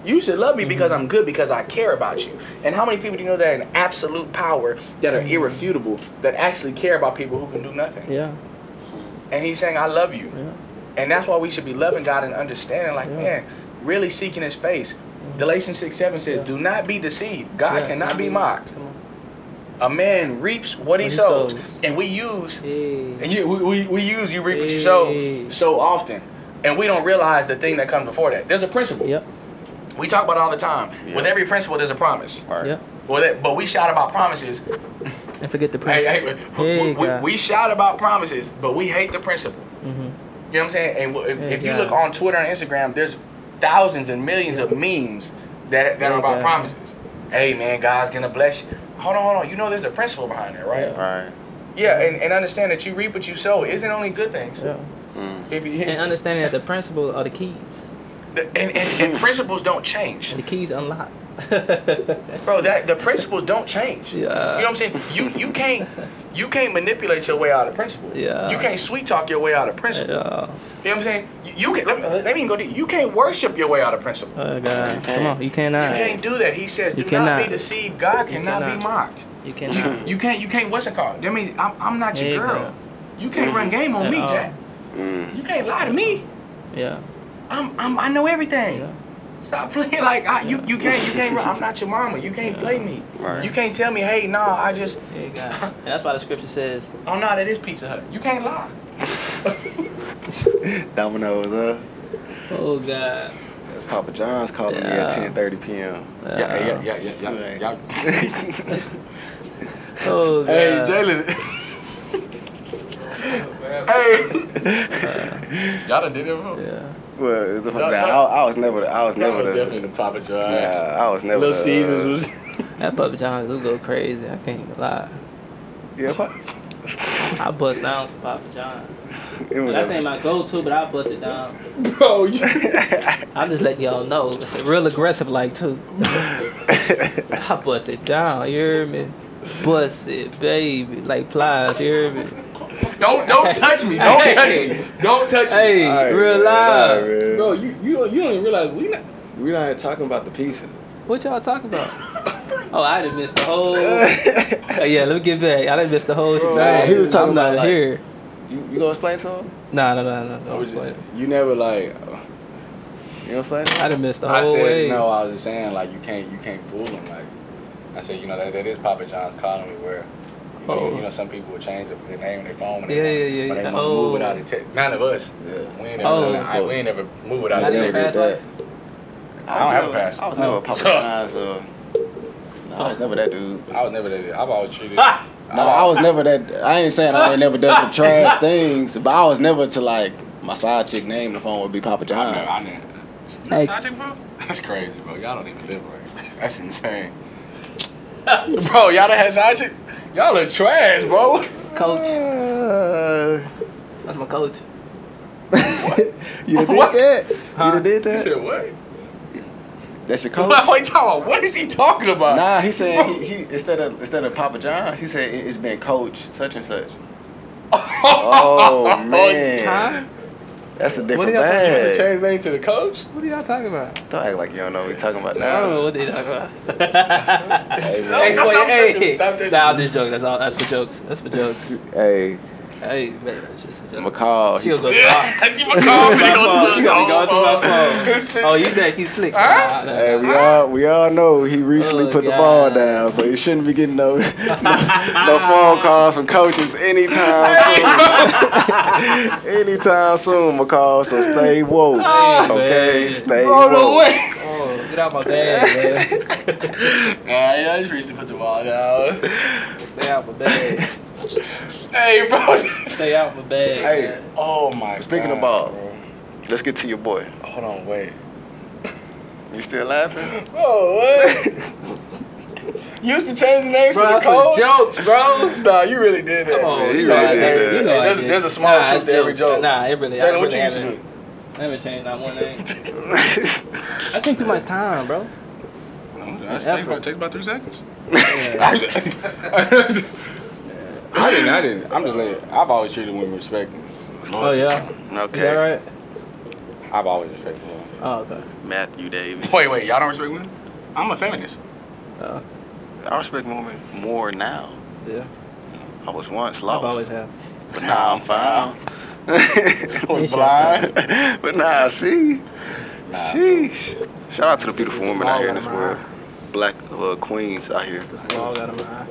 You should love me because Mhm. I'm good because I care about you. And how many people do you know that are in absolute power that are irrefutable that actually care about people who can do nothing? Yeah. And he's saying, I love you. Yeah. And that's why we should be loving God and understanding, like, Yeah. man, really seeking his face. Galatians 6 7 says, Yeah. Do not be deceived. God cannot be mocked. A man reaps what he What he sows. sows. And we use Hey. and you, we, we, we use you reap what you sow so often. And we don't realize the thing that comes before that. There's a principle. Yep. We talk about it all the time. Yeah. With every principle, there's a promise. All right. Yep. Well, that, but we shout about promises. And forget the principle. hey, we, Hey, we, God. we shout about promises, but we hate the principle. Mhm. You know what I'm saying? And if, Hey, if you look on Twitter and Instagram, there's thousands and millions of memes that, that are about God. promises. Hey, man, God's gonna bless you. Hold on, hold on. You know there's a principle behind that, right? Yeah. All right. Yeah, and, and understand that you reap what you sow isn't only good things. Yeah. Mm. If you, And understanding that the principle are the keys. The- and, and, and principles don't change. And the keys unlock. Bro, that the principles don't change. Yeah. You know what I'm saying? You you can't you can't manipulate your way out of principle. Yeah. You can't sweet talk your way out of principle. Yeah. You know what I'm saying? You, you can let me, let me even go deep. You can't worship your way out of principle. Oh God. can't. Come on. You cannot. You can't do that. He says, You "Do not cannot. be deceived. God You cannot, be mocked. You cannot. You can't. You can't. What's it called? I mean, I'm, I'm not your Yeah, girl. God. You can't run game on At me, all. Jack. Mm. You can't lie to me. Yeah. I'm, I'm I know everything. Yeah. Stop playing like I, you. You can't. You can't. I'm not your mama. You can't play me. Right. You can't tell me, hey, nah, I just. Yeah, And that's why the scripture says, Oh no, that is Pizza Hut. You can't lie. Domino's, huh? "Oh God." That's Papa John's calling me Yeah. at 10:30 p.m. Yeah, yeah, yeah, yeah, Too yeah. late. yeah. Oh, Hey, God. Jalen. hey. Uh. Y'all done did it before? Yeah. Well, it's No. I, I was never. I was That never was the. definitely the Papa John's. Nah, I was never. Little the, uh, Caesars was. That Papa John's do go crazy. I can't even lie. Yeah, fuck. I bust down some Papa John's. It was That's ain't my go-to, but I bust it down. Bro, you. I'm just letting y'all know. Real aggressive like too. I bust it down, you hear me? Bust it, baby. Like Plies, you hear me? Don't don't touch me. Don't touch me. Don't touch me. Hey, All right, real man, live. all right. Bro, you you don't, you don't even realize we not. We're not even talking about the pieces. What y'all talking about? Oh, I done missed the whole. Oh, yeah, let me get back. I done missed the whole shit. Nah, he was talking I'm about, like- here. You, you gonna explain to him? Nah, no, no, no, I no. was just- you never like. Uh, you know what I'm saying? I him? done missed the whole I said way. no. I was just saying like you can't you can't fool them. Like I said, you know that, that is Papa John's calling me where. You, know, Oh. you know, some people will change the, their name on their phone when they Yeah, yeah, yeah, when they yeah. want to move Oh. without a text. None of us. Yeah. We ain't Oh. never, I, we ain't never move without Not a even text. never past did life. I don't have a never, pass. I was never Oh. a Papa John's. Uh, no, I was never that dude. I was never that. I've always treated. Ah! No, I was never that. I ain't saying I ain't never done some trash things, but I was never to like my side chick name the phone would be Papa I John's. never. I never. You Hey. hey. side chick, bro? That's crazy, bro. Y'all don't even live right. That's insane. bro, y'all done had side chick? Y'all are trash, bro. Coach. Uh, That's my coach. you done did What? that? Huh? You done did You that? said what? That's your coach? What, wait, talking about, what is he talking about? Nah, he said he, he instead of instead of Papa John's, he said it- it's been Coach such and such. Oh man, Huh? That's a different do y'all You want to change name to the coach? What are y'all talking about? Don't act like you don't know what we talking about now. I don't know what they talking about. Hey, No, man. Hey, no, stop hey. touching- stop touching. Nah, I'm just joking. That's all. That's for jokes. That's for jokes. Hey, Hey, man, that's just for jokes. McCall. She'll He, go. Yeah, She give a call. gonna go be through going through my phone. phone. Oh, you think he's slick? Huh? Nah, nah, hey, we all we all know he recently Oh, put the ball down, so he shouldn't be getting no no, no phone calls from coaches anytime soon. anytime soon, McCall. So stay woke, Hey, okay? man. Stay Bro, no woke. way. Get out my bag, Nah, yeah, I just reached to put the ball down. Stay out my bag. Hey, bro. Stay out my bag. Hey, man. Oh my Speaking God, of ball. bro. Let's get to your boy. Hold on, wait. You still laughing? Oh, what? You used to change the name Bro, to the that's for coach? jokes, bro. Nah, you really did that. Come on, Yeah, you he know really I did did. that. You know Hey, there's- there's a small nah, truth it's to every jokes. joke. Nah, it really. I Jalen, what really you used to haven't- do? I haven't changed not one name. I take too much time, bro. That Effort. takes about, takes about three seconds. Yeah. I didn't. I didn't. I'm just letting. I've always treated women with respect. Oh yeah. okay. Is that right? I've always respected women. Oh okay. Matthew Davis. Wait, wait. Y'all don't respect women? I'm a feminist. Uh, I respect women more now. yeah. I was once lost. I've always have. but now I'm found. I was blind. but I see. Nah. Sheesh. Shout out to the beautiful women out here in this world. Black uh, queens out here. We all got 'em eye.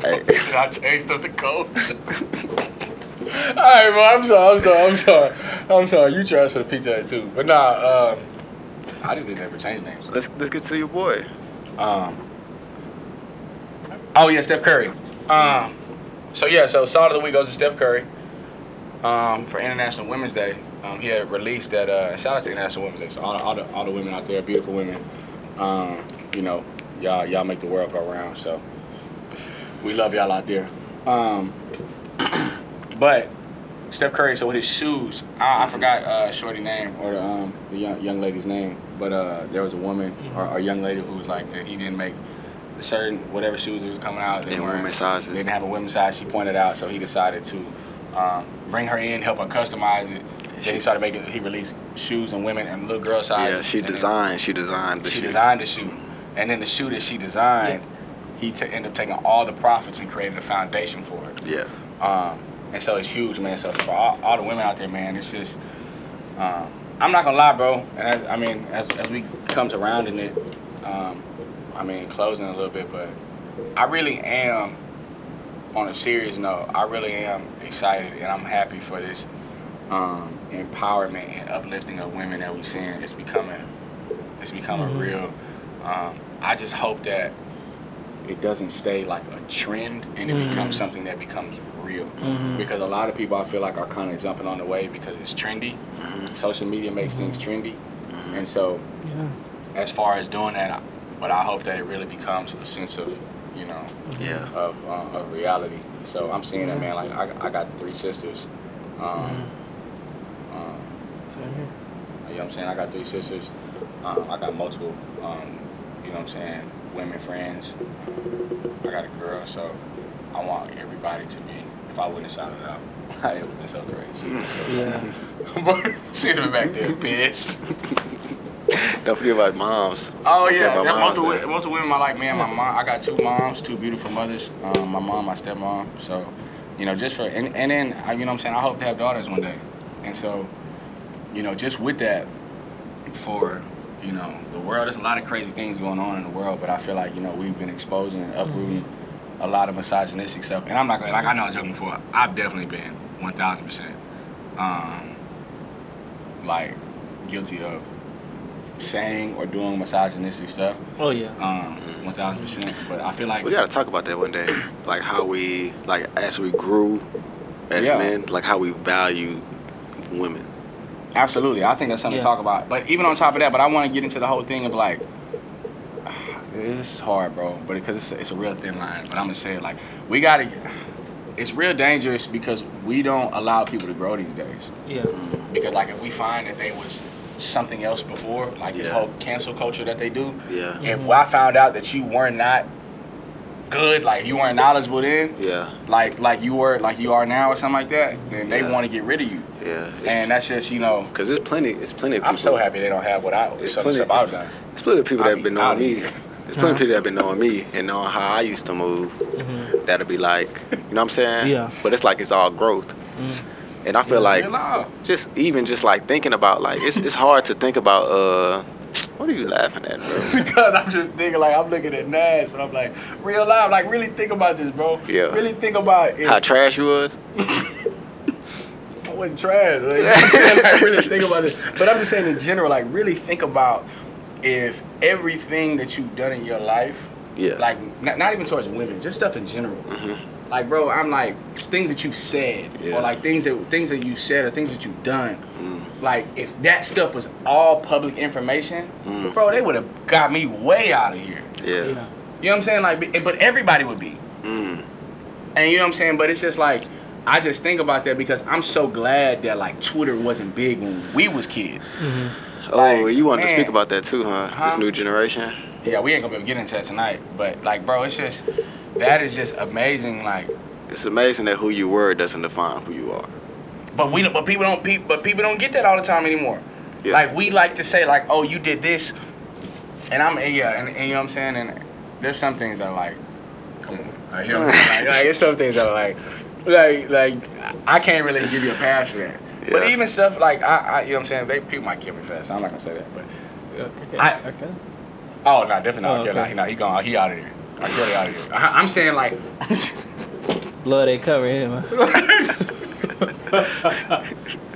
Hey. I changed up the coach. All right, bro. I'm sorry. I'm sorry. I'm sorry. I'm sorry. You trash for the pizza too. But nah. Um, I just didn't ever change names. Let's let's get to your boy. Um. Oh yeah, Steph Curry. Um. So yeah, so song of the week goes to Steph Curry. Um, for International Women's Day, um, he had released that. Uh, shout out to International Women's Day. So all, all the all the women out there, beautiful women. Um, you know, y'all y'all make the world go round. So we love y'all out there. Um, but Steph Curry, so with his shoes, I, I forgot uh, Shorty name or the, um, the young, young lady's name, but uh, there was a woman or, or a young lady who was like that he didn't make certain whatever shoes that was coming out. They In weren't- women's sizes. They didn't have a women's size. She pointed out, so he decided to um, bring her in, help her customize it. Then She- he started making. He released shoes and women and little girl sizes. Yeah, she and then- designed. She designed the she shoe. designed the shoe, and then the shoe that she designed, he t- ended up taking all the profits and created a foundation for it. Yeah. Um, and so it's huge, man. So for all, all the women out there, man, it's just. Um, I'm not gonna lie, bro. And as, I mean, as, as we come to rounding it, um, I mean, closing a little bit, but I really am. On a serious note, I really am excited and I'm happy for this um, empowerment and uplifting of women that we're seeing. It's becoming, it's becoming Mhm. real. Um, I just hope that it doesn't stay like a trend and it Mhm. becomes something that becomes real. Mhm. Because a lot of people I feel like are kind of jumping on the wave because it's trendy. Mhm. Social media makes things trendy, Mhm. and so Yeah. as far as doing that, but I hope that it really becomes a sense of you know Yeah. of, uh, of reality. So I'm seeing that man. Like I, I got three sisters. Um, Mhm. um, Same here. you know what I'm saying? I got three sisters. Um, I got multiple, um, you know what I'm saying, women friends. I got a girl, so I want everybody to be, if I wouldn't have shouted it out, it would have been so crazy. Yeah. but she'd have been back there pissed. Don't forget about moms. Oh Forget yeah, about there moms multiple, there. multiple women I like. Man, my mom. I got two moms, two beautiful mothers. Um, my mom, my stepmom. So, you know, just for and, and then I- you know what I'm saying. I hope to have daughters one day. And so, you know, just with that, for you know the world, there's a lot of crazy things going on in the world. But I feel like you know we've been exposing and uprooting a lot of misogynistic stuff. And I'm not gonna like I know I was joking before. I've definitely been 1,000 percent, um, like guilty of saying or doing misogynistic stuff. Oh yeah. Um, 1,000 percent. But I feel like We gotta talk about that one day. Like how we, like as we grew as Yeah. men, like how we value women. Absolutely, I think that's something Yeah. to talk about. But even on top of that, but I want to get into the whole thing of like, this is hard, bro. But because it's, it's a real thin line. But I'm gonna say it like we gotta. It's real dangerous because we don't allow people to grow these days. Yeah. Because like if we find that they was something else before, like this whole cancel culture that they do. Yeah. If Mhm. I found out that you were not good, like you weren't knowledgeable then, Yeah. like like you were like you are now or something like that, then they want to get rid of you. Yeah. And that's just you know. because there's plenty. It's plenty of people. I'm so happy they don't have what I It's some plenty. stuff I've It's, done. it's plenty of people that have been be knowing me. here. There's plenty of people that have been knowing me and knowing how I used to move. Mhm. That'll be like, you know what I'm saying? Yeah. But it's like it's all growth. Mm. And I feel like just even just like thinking about like it's it's hard to think about uh what are you laughing at, bro? because I'm just thinking like I'm looking at Nash, but I'm like real life. Like really think about this, bro. Yeah. Really think about if How trash you was? I wasn't trash. Like, you know what I'm saying? like really think about this. But I'm just saying in general, like really think about if everything that you've done in your life, Yeah. like not, not even towards women, just stuff in general. hmm Like, bro, I'm like things that you've said, Yeah. or like things that things that you said, or things that you've done. Mm. Like, if that stuff was all public information, Mm. bro, they would have got me way out of here. Yeah. Yeah. You know what I'm saying? Like, but- but everybody would be. Mm. And you know what I'm saying? But it's just like I just think about that because I'm so glad that like Twitter wasn't big when we was kids. Mhm. Oh, you wanted to speak about that too, huh? This new generation. Yeah, we ain't gonna be able to get into that tonight. But like, bro, it's just that is just amazing. Like, It's amazing that who you were doesn't define who you are. but we. But people don't. Pe- but people don't get that all the time anymore. Yeah. Like we like to say like, oh, you did this, and I'm and yeah, and, and you know what I'm saying. And there's some things that are like, come on, like, you know I'm saying? like, like there's some things that are like, like like I can't really give you a pass for that. But even stuff like I, I, you know what I'm saying. They people might kill me fast. I'm not gonna say that, but. Okay. I- okay. Oh no, definitely not. Oh, Okay. okay. No, he gone. He out of here. I kill out of here. I, I'm saying like. Blood ain't cover him.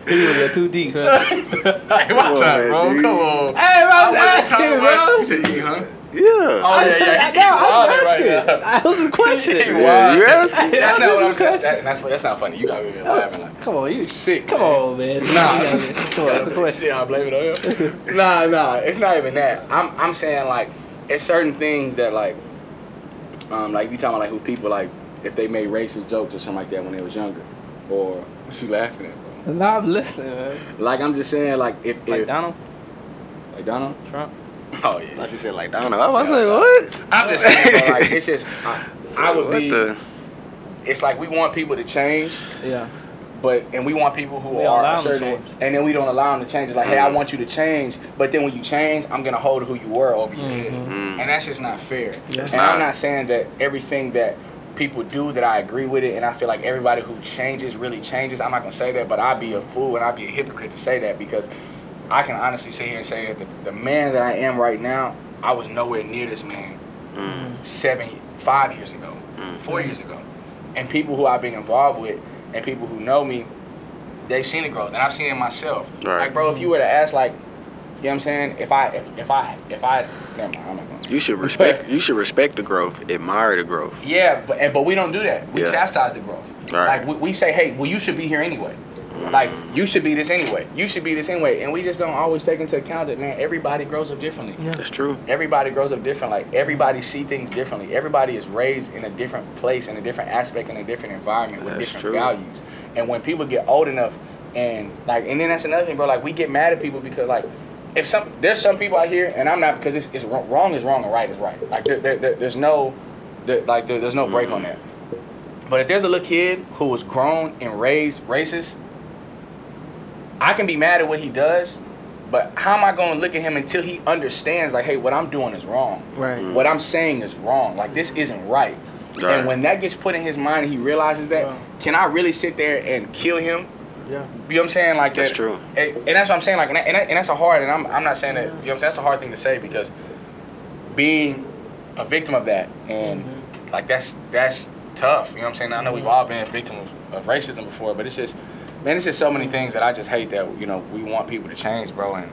He was go too deep, huh? hey, watch Come on, out, bro. dude. Come on. Hey, bro, I was I asking, bro. You said he, huh? Yeah. Oh yeah, yeah. He, he No, I wild was right asking. now. I was a question. He Yeah, wild. you asking? That's not what I'm saying. That's, that, that's, that's not funny. You got me oh, laughing like. Come on, you Sick, Come man. on, man. Nah, come on, that's a question. Yeah, I blame it on him. nah, nah, it's not even that. I'm, I'm saying like, it's certain things that like, um, like you talking about like who people like if they made racist jokes or something like that when they was younger, or what you laughing at, bro? No, I'm listening, man. Like I'm just saying like if Like if Donald like Donald. Trump. Oh yeah. Like you said, like Donald. I was like, what? I'm just saying, bro, like it's just I, I would be. the? It's like we want people to change, Yeah. But and we want people who We are a certain, and then we don't allow them to change. It's like, hey, I Mhm. want you to change, but then when you change, I'm gonna hold who you were over your head, Mhm. Mm. and that's just not fair. That's and not. I'm not saying that everything that people do that I agree with it, and I feel like everybody who changes really changes. I'm not gonna say that, but I'd be a fool and I'd be a hypocrite to say that because I can honestly sit here and say that the, the man that I am right now, I was nowhere near this man Mm. seven, five years ago, Mm. four years ago, and people who I've been involved with, and people who know me, they've seen the growth, and I've seen it myself. Right. Like, bro, if you were to ask, like, You know what I'm saying? If I if, if I if I never mind, I'm not going. You should respect. you should respect the growth. Admire the growth. Yeah, but and, but we don't do that. We Yeah. chastise the growth. Right. Like we, we say, hey, well, you should be here anyway. Like you should be this anyway. You should be this anyway, and we just don't always take into account that man, everybody grows up differently. Yeah. That's true. Everybody grows up different. Like everybody see things differently. Everybody is raised in a different place, in a different aspect, in a different environment with That's different true. values. And when people get old enough, and like, and then that's another thing, bro. Like we get mad at people because like, if some there's some people out here, and I'm not because it's, it's wrong, wrong is wrong and right is right. Like there, there, there- there's no, there, like there, there's no break on mm. that. But if there's a little kid who was grown and raised racist, I can be mad at what he does, but how am I going to look at him until he understands, like, hey, what I'm doing is wrong. Right. What I'm saying is wrong. Like, this isn't right. Right. And when that gets put in his mind and he realizes that, Wow. can I really sit there and kill him? Yeah. You know what I'm saying? Like That's that- true. And, and that's what I'm saying. Like, and, that, and, that- and that's a hard. And I'm, I'm not saying that. You know what I'm saying? That's a hard thing to say because being a victim of that and Mm-hmm. like that's that's tough. You know what I'm saying? I know we've all been victims of, of racism before, but it's just, man, it's just so many things that I just hate that you know we want people to change, bro, and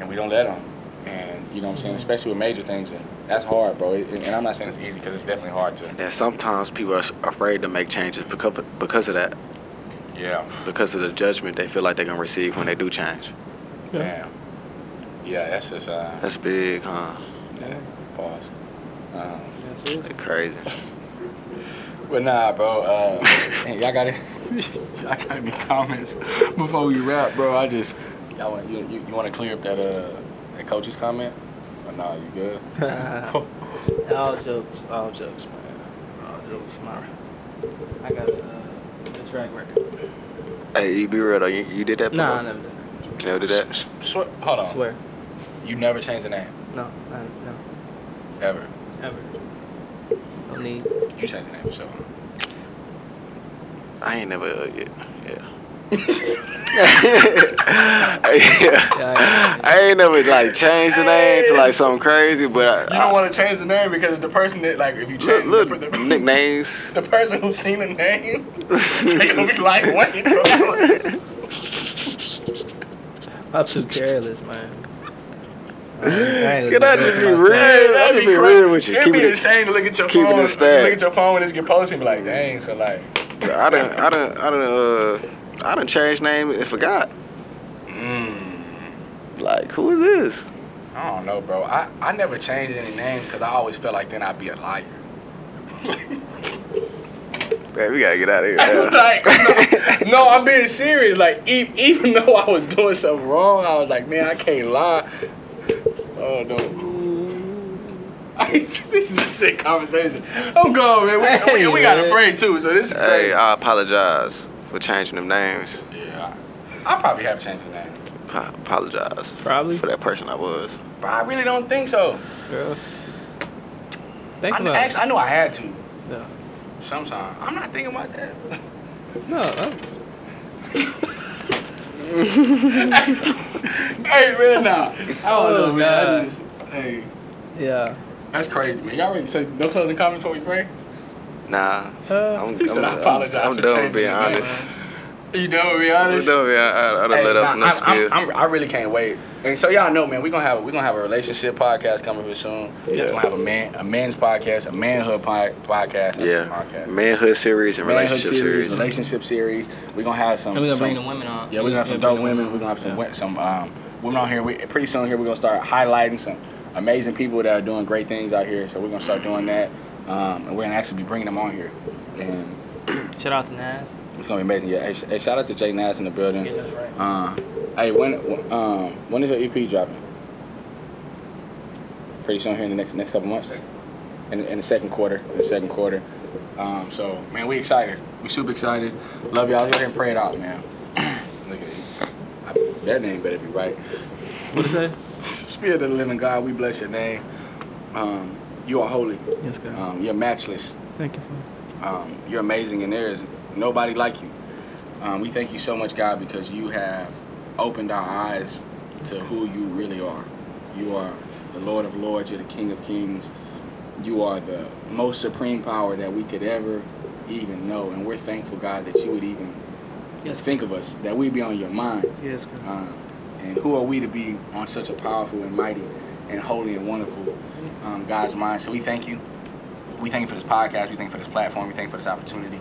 and we don't let them. And you know what I'm saying? Especially with major things, and that's hard, bro. It- and I'm not saying it's easy because it's definitely hard to. And sometimes people are afraid to make changes because of, because of that, Yeah. because of the judgment they feel like they're gonna receive when they do change. Yeah. Yeah. Yeah, that's just uh. That's big, huh? Yeah. Pause. Um, That's it. That's crazy. But nah, bro. Uh, man, y'all got it. y'all got any comments before we wrap, bro? I just y'all want you, you, you want to clear up that uh that coach's comment? Or nah, you good? all jokes, all jokes, man. All jokes, man. I got uh, the track record. Hey, you be real though. You, you did that? Nah, I never done that. You never did that? S- swear, hold on. Swear. You never changed the name No, I, no, ever. ever. No need. You changed the name for sure. I ain't never. Uh, yeah. yeah. Yeah, I ain't never like changed the name to like something crazy, but You I, don't want to change the name because the person that like if you change look, the, look, the, nicknames. the person who's seen the name, they gonna be like, wait. So I'm too careless, man. I ain't- I ain't Can I just be real? Hey, I'm that'd be be crazy. real with you. It'd Keep be it- insane to look at your keep it phone. in stat. Look at your phone when this get posted and be like, dang. So like, I done, I done, I done, uh, I done changed name and forgot. mm, Like, who is this? I don't know, bro. I, I never changed any name because I always felt like then I'd be a liar. Man, we gotta get out of here. Yeah. like, no, I'm being serious. Like, e- even though I was doing something wrong, I was like, man, I can't lie. Oh no. this is a sick conversation. Oh, I'm going, man. We, we, we got a Hey, pray too, so this is hey, crazy. I apologize for changing them names. yeah, I, I probably have changed the name, I apologize Probably. for that person I was. but I really don't think so. Girl. Think I, about actually, I knew I had to. it. Yeah. Sometime. I'm not thinking about that. No, I'm, hey man, nah. I don't know, Oh, man. I just, hey, yeah. that's crazy, man. Y'all ready? So no closing comments before we break? Nah, Uh, I'm, He said, I'm, "I apologize I'm, for done being honest. name." Honest. You done with me, I'm honest? done being. I, I, I done Hey, let up nah, enough I'm. I'm, I'm, I really can't wait. And so y'all know, man, we're gonna have we gonna have a relationship podcast coming here soon. Yeah. We're gonna have a man a men's podcast, a manhood po- podcast. That's yeah, podcast. manhood series and Manhood relationship series. relationship series. We're gonna have some. and we're gonna some- bring the women on. Yeah, we're gonna have some dope women. We're gonna have some wo- some um, women on here. We, pretty soon here we're gonna start highlighting some amazing people that are doing great things out here. So we're gonna start doing that, um, and we're gonna actually be bringing them on here, and Shout out to Nas. it's gonna be amazing. Yeah, hey, hey shout out to Jay Nass in the building. Getting us right. Uh, hey, when um, when is your EP dropping? Pretty soon here in the next next couple months. In, in the second quarter. In the second quarter. Um, so man, we excited. We super excited. Love y'all. Go ahead and pray it out, man. Look at That name better be right. What is that? Spirit of the living God, we bless your name. Um, you are holy. Yes, God. Um, you're matchless. Thank you for. Um, you're amazing, and there is nobody like you. Um, we thank you so much, God, because you have opened our eyes to who you really are. You are the Lord of Lords. You're the King of Kings. You are the most supreme power that we could ever even know, and we're thankful, God, that you would even Yes, think of us, that we'd be on your mind. Yes, God. Um, And who are we to be on such a powerful and mighty and holy and wonderful um, God's mind? So we thank you. We thank you for this podcast. We thank you for this platform. We thank you for this opportunity.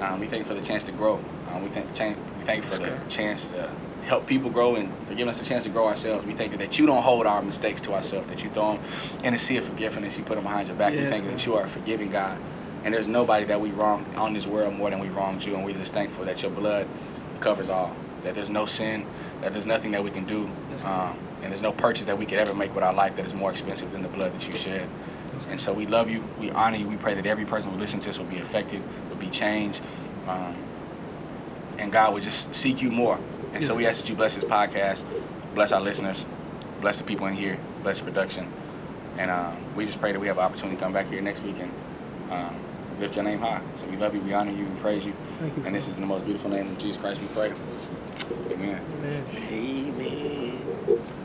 Um, we thank you for the chance to grow. Um, we thank chan- we thank you for the chance to help people grow and for giving us a chance to grow ourselves. We thank you that you don't hold our mistakes to ourselves, that you throw them in the sea of forgiveness. You put them behind your back. we thank you that you are a forgiving God. And there's nobody that we wronged on this world more than we wronged you. And we're just thankful that your blood covers all. That there's no sin, that there's nothing that we can do, um, and there's no purchase that we could ever make with our life that is more expensive than the blood that you shed. Yes, And so we love you, we honor you, we pray that every person who listens to this will be affected, will be changed, um, and God will just seek you more. And so we ask that you bless this podcast, bless our listeners, bless the people in here, bless the production, and um, we just pray that we have an opportunity to come back here next week and um, lift your name high. So we love you, we honor you, we praise you, Thank you. and this is in the most beautiful name of Jesus Christ we pray. Amen. Amen. Amen.